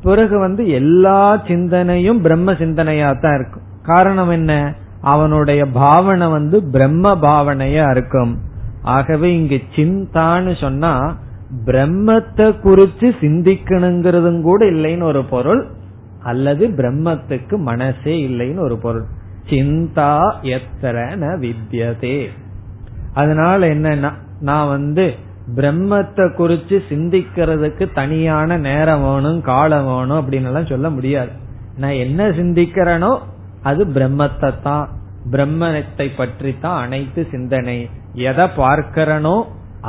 S1: பிறகு வந்து எல்லா சிந்தனையும் பிரம்ம சிந்தனையா தான் இருக்கும். காரணம் என்ன? அவனுடைய பாவனை வந்து பிரம்ம பாவனையா இருக்கும். ஆகவே இங்கு சிந்தான்னு சொன்னா பிரம்மத்தை குறிச்சு சிந்திக்கணுங்கிறதும் கூட இல்லைன்னு ஒரு பொருள் அல்லது பிரம்மத்துக்கு மனசே இல்லைன்னு ஒரு பொருள். சிந்தா எத்தன வித்தியதே அதனால என்னன்னா நான் வந்து பிரம்மத்தை குறிச்சு சிந்திக்கிறதுக்கு தனியான நேரம் வேணும் காலம் வேணும் அப்படின்னு எல்லாம் சொல்ல முடியாது. நான் என்ன சிந்திக்கிறேனோ அது பிரம்மத்தை தான் பிரம்மத்தை பற்றி தான் அனைத்து சிந்தனை. எதை பார்க்கிறனோ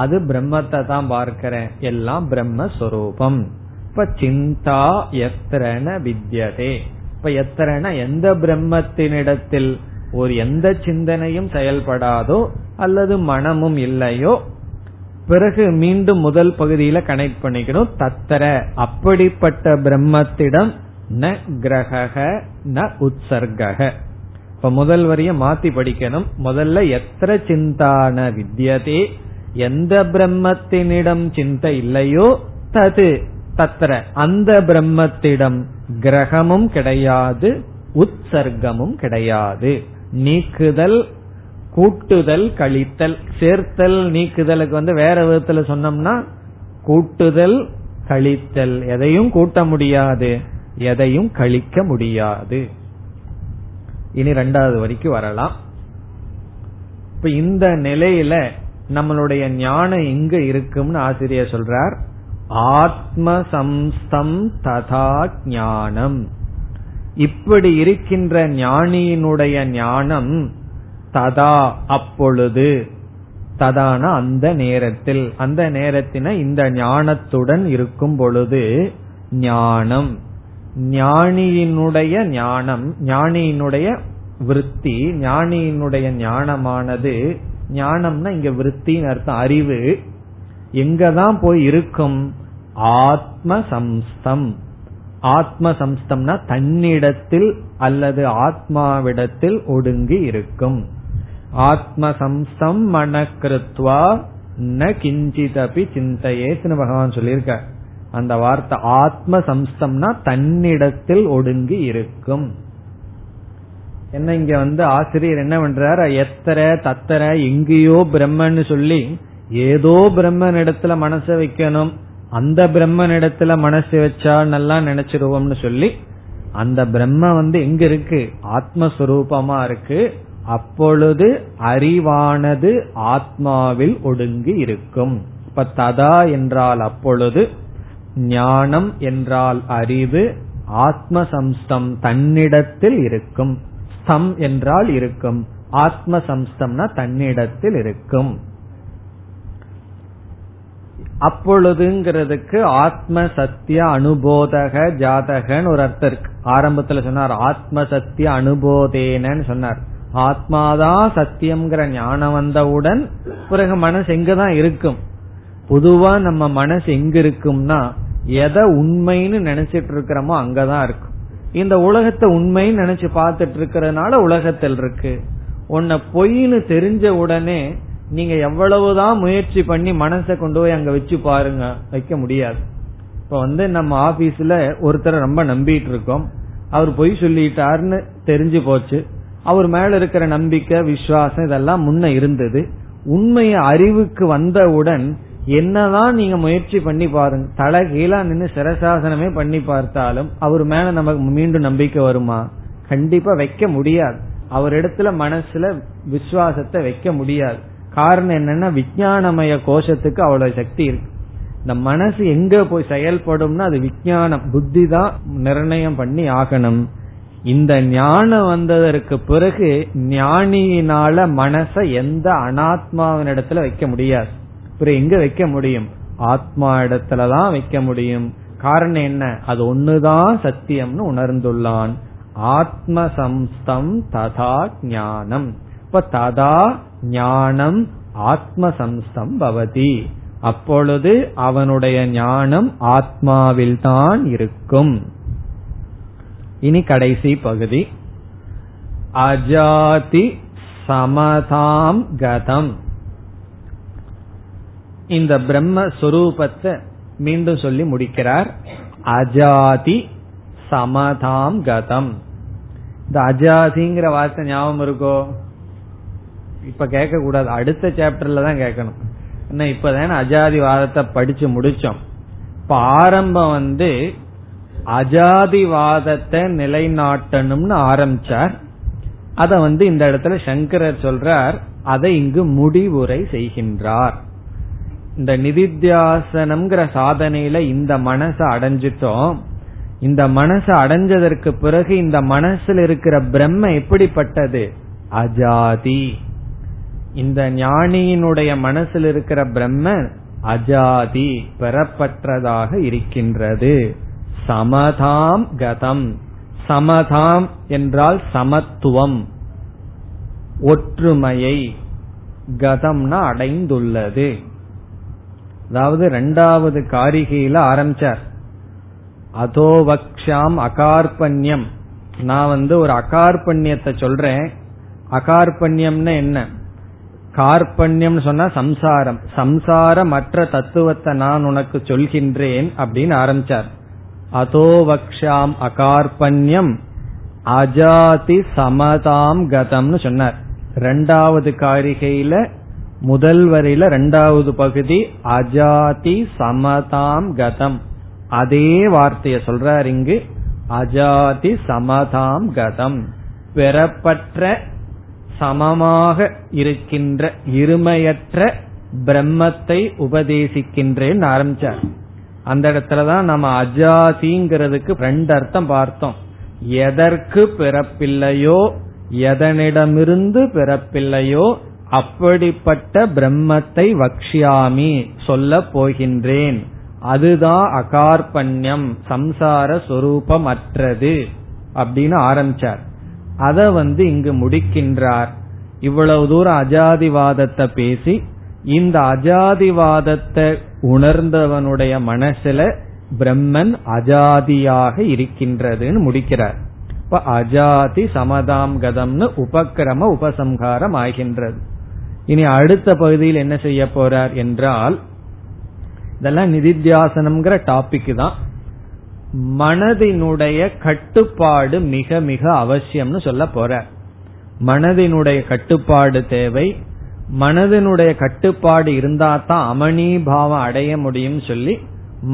S1: அது பிரம்மத்தை தான் பார்க்கிறேன். எல்லாம் பிரம்மஸ்வரூபம் இப்ப சிந்தா எத்திரன வித்யதே. இப்ப எத்தனைனா எந்த பிரம்மத்தினிடத்தில் ஒரு எந்த சிந்தனையும் செயல்படாதோ அல்லது மனமும் இல்லையோ பிறகு மீண்டும் முதல் பகுதியில கனெக்ட் பண்ணிக்கணும். தத்தர அப்படிப்பட்ட பிரம்மத்திடம் ந கிரக ந உற்சர்கக இப்ப முதல் வரிய மாத்தி படிக்கணும். முதல்ல எத்திர சிந்தான வித்யதே எந்த பிரம்மத்தினிடம் சிந்தை இல்லையோ தது. தத்திர. அந்த பிரம்மத்திடம் கிரகமும் கிடையாது உற்சர்க்கமும் கிடையாது. நீக்குதல் கூட்டுதல் கழித்தல். சேர்த்தல் நீக்குதலுக்கு வந்து வேற விதத்துல சொன்னோம்னா கூட்டுதல் கழித்தல். எதையும் கூட்ட முடியாது எதையும் கழிக்க முடியாது. இனி ரெண்டாவது வரைக்கும் வரலாம். இப்ப இந்த நிலையில நம்மளுடைய ஞானம் எங்க இருக்கும்னு ஆசிரியர் சொல்றார். ஆத்ம சம்ஸ்தம் ததா ஞானம். இப்படி இருக்கின்ற ஞானியினுடைய ஞானம் ததா அப்பொழுது. ததான அந்த நேரத்தில். அந்த நேரத்தின இந்த ஞானத்துடன் இருக்கும் பொழுது ஞானம். ஞானியினுடைய ஞானம் ஞானியினுடைய விருத்தி ஞானியினுடைய ஞானமானது. ஞானம்னா இங்க விருத்தின்னு அர்த்தம் அறிவு. எங்கதான் போய் இருக்கும்? ஆத்ம சம்ஸ்தம் ஆத்ம சம்ஸ்தம்னா தன்னிடத்தில் அல்லது ஆத்மாவிடத்தில் ஒடுங்கி இருக்கும். ஆத்ம சம்ஸ்தம் மனக்கிருத்வா ந கிஞ்சிதபி சிந்தையேத்னு பகவான் சொல்லியிருக்க அந்த வார்த்தை ஆத்ம சம்ஸ்தம்னா தன்னிடத்தில் ஒடுங்கி இருக்கும். என்ன இங்க வந்து ஆசிரியர் என்ன பண்றாரு? எத்தர தத்தர எங்கேயோ பிரம்மன்னு சொல்லி ஏதோ பிரம்மன் இடத்துல மனசை வைக்கணும். அந்த பிரம்மனிடத்துல மனசு வச்சா நல்லா நினைச்சிருவோம்னு சொல்லி அந்த பிரம்ம வந்து எங்க இருக்கு? ஆத்மஸ்வரூபமா இருக்கு. அப்பொழுது அறிவானது ஆத்மாவில் ஒடுங்கி இருக்கும். இப்ப ததா என்றால் அப்பொழுது ஞானம் என்றால் அறிவு ஆத்ம சம்ஸ்தம் தன்னிடத்தில் இருக்கும். ஸ்தம் என்றால் இருக்கும். ஆத்ம சம்ஸ்தம்னா தன்னிடத்தில் இருக்கும். அப்பொழுதுங்கிறதுக்கு ஆத்ம சத்திய அனுபோதக ஜாதகன்னு ஒரு அர்த்தம் இருக்கு. ஆரம்பத்துல சொன்னார் ஆத்ம சத்திய அனுபோதேனன்னு சொன்னார். ஆத்மாதான் சத்தியம்ங்கிற ஞானம் வந்தவுடன் பிறகு மனசு எங்கதான் இருக்கும்? பொதுவா நம்ம மனசு எங்க இருக்கும்னா எதை உண்மைன்னு நினைச்சிட்டு இருக்கிறோமோ அங்கதான் இருக்கும். இந்த உலகத்தை உண்மைன்னு நினைச்சு பார்த்துட்டு இருக்கிறதுனால உலகத்தில் இருக்கு. உன்னை பொய்னு தெரிஞ்ச உடனே நீங்க எவ்வளவுதான் முயற்சி பண்ணி மனசை கொண்டு போய் அங்க வச்சு பாருங்க வைக்க முடியாது. இப்ப வந்து நம்ம ஆபீஸ்ல ஒருத்தரை ரொம்ப நம்பிட்டு இருக்கோம். அவர் பொய் சொல்லிட்டாருன்னு தெரிஞ்சு போச்சு. அவர் மேல இருக்கிற நம்பிக்கை விசுவாசம் இதெல்லாம் முன்ன இருந்தது. உண்மைய அறிவுக்கு வந்தவுடன் என்னதான் நீங்க முயற்சி பண்ணி பாருங்க தலைகீழா நின்று சிரசாசனமே பண்ணி பார்த்தாலும் அவர் மேல நமக்கு மீண்டும் நம்பிக்கை வருமா? கண்டிப்பா வைக்க முடியாது. அவர் இடத்துல மனசுல விசுவாசத்தை வைக்க முடியாது. காரணம் என்னன்னா விஜயானமய கோஷத்துக்கு அவ்வளவு சக்தி இருக்கு. இந்த மனசு எங்க போய் செயல்படும்னா அது விஜயானம் புத்தி தான் நிர்ணயம் பண்ணி ஆகணும். இந்த ஞானம் வந்ததற்கு பிறகு ஞானியினால மனச எந்த அனாத்மாவின் இடத்துல வைக்க முடியாது. பிறகு எங்க வைக்க முடியும்? ஆத்மா இடத்துலதான் வைக்க முடியும். காரணம் என்ன? அது ஒண்ணுதான் சத்தியம்னு உணர்ந்துள்ளான். ஆத்ம சம்ஸ்தம் ததா ஞானம். இப்ப ததா ஞானம் ஆத்ம சம்ஸ்தம் பவதி. அப்பொழுது அவனுடைய ஞானம் ஆத்மாவில் தான் இருக்கும். இனி கடைசி பகுதி. அஜாதி சமதாம் கதம். இந்த பிரம்மஸ்வரூபத்தை மீண்டும் சொல்லி முடிக்கிறார். அஜாதி சமதாம் கதம். இந்த அஜாதிங்கிற வார்த்தை ஞாபகம் இருக்கோ? இப்ப கேட்க கூடாது அடுத்த சாப்டர்ல தான் கேட்கணும். என்ன இப்பதான் அஜாதிவாதத்தை படிச்சு முடிச்சோம். இப்ப ஆரம்பம் வந்து அஜாதிவாதத்தை நிலைநாட்டணும்னு ஆரம்பிச்சார். அத வந்து இந்த இடத்துல சங்கரர் சொல்றார். அதை இங்கு முடிவுரை செய்கின்றார். இந்த நிதித்தியாசனம்ங்கிற சாதனையில இந்த மனசை அடைஞ்சிட்டோம். இந்த மனசை அடைஞ்சதற்கு பிறகு இந்த மனசுல இருக்கிற பிரம்ம எப்படிப்பட்டது? அஜாதி. இந்த ஞானியினுடைய மனசில் இருக்கிற பிரம்ம அஜாதி பெறப்பற்றதாக இருக்கின்றது. சமதாம் கதம். சமதாம் என்றால் சமத்துவம். ஒற்றுமையை கதம்னா அடைந்துள்ளது. அதாவது ரெண்டாவது காரிகையில ஆரம்பிச்சார். அதோவக்ஷாம் அகார்பண்யம். நான் வந்து ஒரு அகார்பண்யத்தை சொல்றேன். அகார்பண்யம்னா என்ன? கார்பண்யம் சொன்னா சம்சாரம். சம்சாரமற்ற தத்துவத்தை நான் உனக்கு சொல்கின்றேன் அப்படின்னு ஆரம்பிச்சார். அதோவக்ஷாம் அகார்பண்யம் அஜாதி சமதாம் கதம்னு சொன்னார். ரெண்டாவது காரிகையில முதல் வரையில ரெண்டாவது பகுதி அஜாதி சமதாம் கதம். அதே வார்த்தைய சொல்றார் இங்கு. அஜாதி சமதாம் கதம். பெறப்பற்ற சமமாக இருக்கின்ற இருமையற்ற பிரம்மத்தை உபதேசிக்கின்றேன் ஆரம்பிச்சார். அந்த இடத்துலதான் நம்ம அஜாதிங்கிறதுக்கு ரெண்டு அர்த்தம் பார்த்தோம். எதற்கு பிறப்பில்லையோ எதனிடமிருந்து பிறப்பில்லையோ அப்படிப்பட்ட பிரம்மத்தை வக்ஷியாமி சொல்ல போகின்றேன். அதுதான் அகார்பண்யம் சம்சார சொரூபம் அற்றது அப்படின்னு ஆரம்பிச்சார். அதை வந்து இங்கு முடிக்கின்றார். இவ்வளவு தூரம் அஜாதிவாதத்தை பேசி இந்த அஜாதிவாதத்தை உணர்ந்தவனுடைய மனசுல பிரம்மன் அஜாதியாக இருக்கின்றதுன்னு முடிக்கிறார். இப்ப அஜாதி சமதாம் கதம்னு உபக்கிரம உபசம்ஹாரம் ஆகின்றது. இனி அடுத்த பகுதியில் என்ன செய்ய போறார் என்றால் இதெல்லாம் நிதித்தியாசனம்ங்கிற டாபிக் தான். மனதினுடைய கட்டுப்பாடு மிக மிக அவசியம்னு சொல்ல போற. மனதினுடைய கட்டுப்பாடு தேவை. மனதினுடைய கட்டுப்பாடு இருந்தா தான் அமனீபாவம் அடைய முடியும் சொல்லி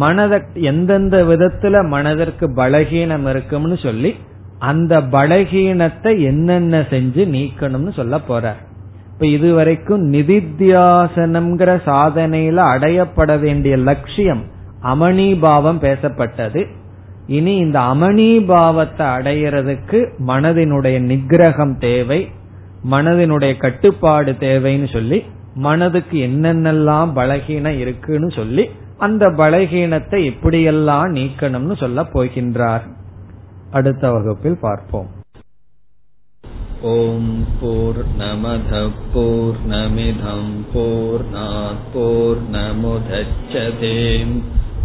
S1: மனத எந்தெந்த விதத்துல மனதிற்கு பலகீனம் இருக்கும்னு சொல்லி அந்த பலகீனத்தை என்னென்ன செஞ்சு நீக்கணும்னு சொல்ல போற. இப்ப இதுவரைக்கும் நிதித்தியாசனம்ங்கிற சாதனையில அடையப்பட வேண்டிய லட்சியம் அமணிபாவம் பேசப்பட்டது. இனி இந்த அமணிபாவத்தை அடையிறதுக்கு மனதினுடைய நிகிரகம் தேவை மனதினுடைய கட்டுப்பாடு தேவைன்னு சொல்லி மனதுக்கு என்னென்னலாம் பலகீனம் இருக்குன்னு சொல்லி அந்த பலகீனத்தை எப்படியெல்லாம் நீக்கணும்னு சொல்ல போகின்றார். அடுத்த வகுப்பில் பார்ப்போம்.
S2: ஓம் போர் நமத போர் நமிதம் போர் போர் நமுதச்சதேம்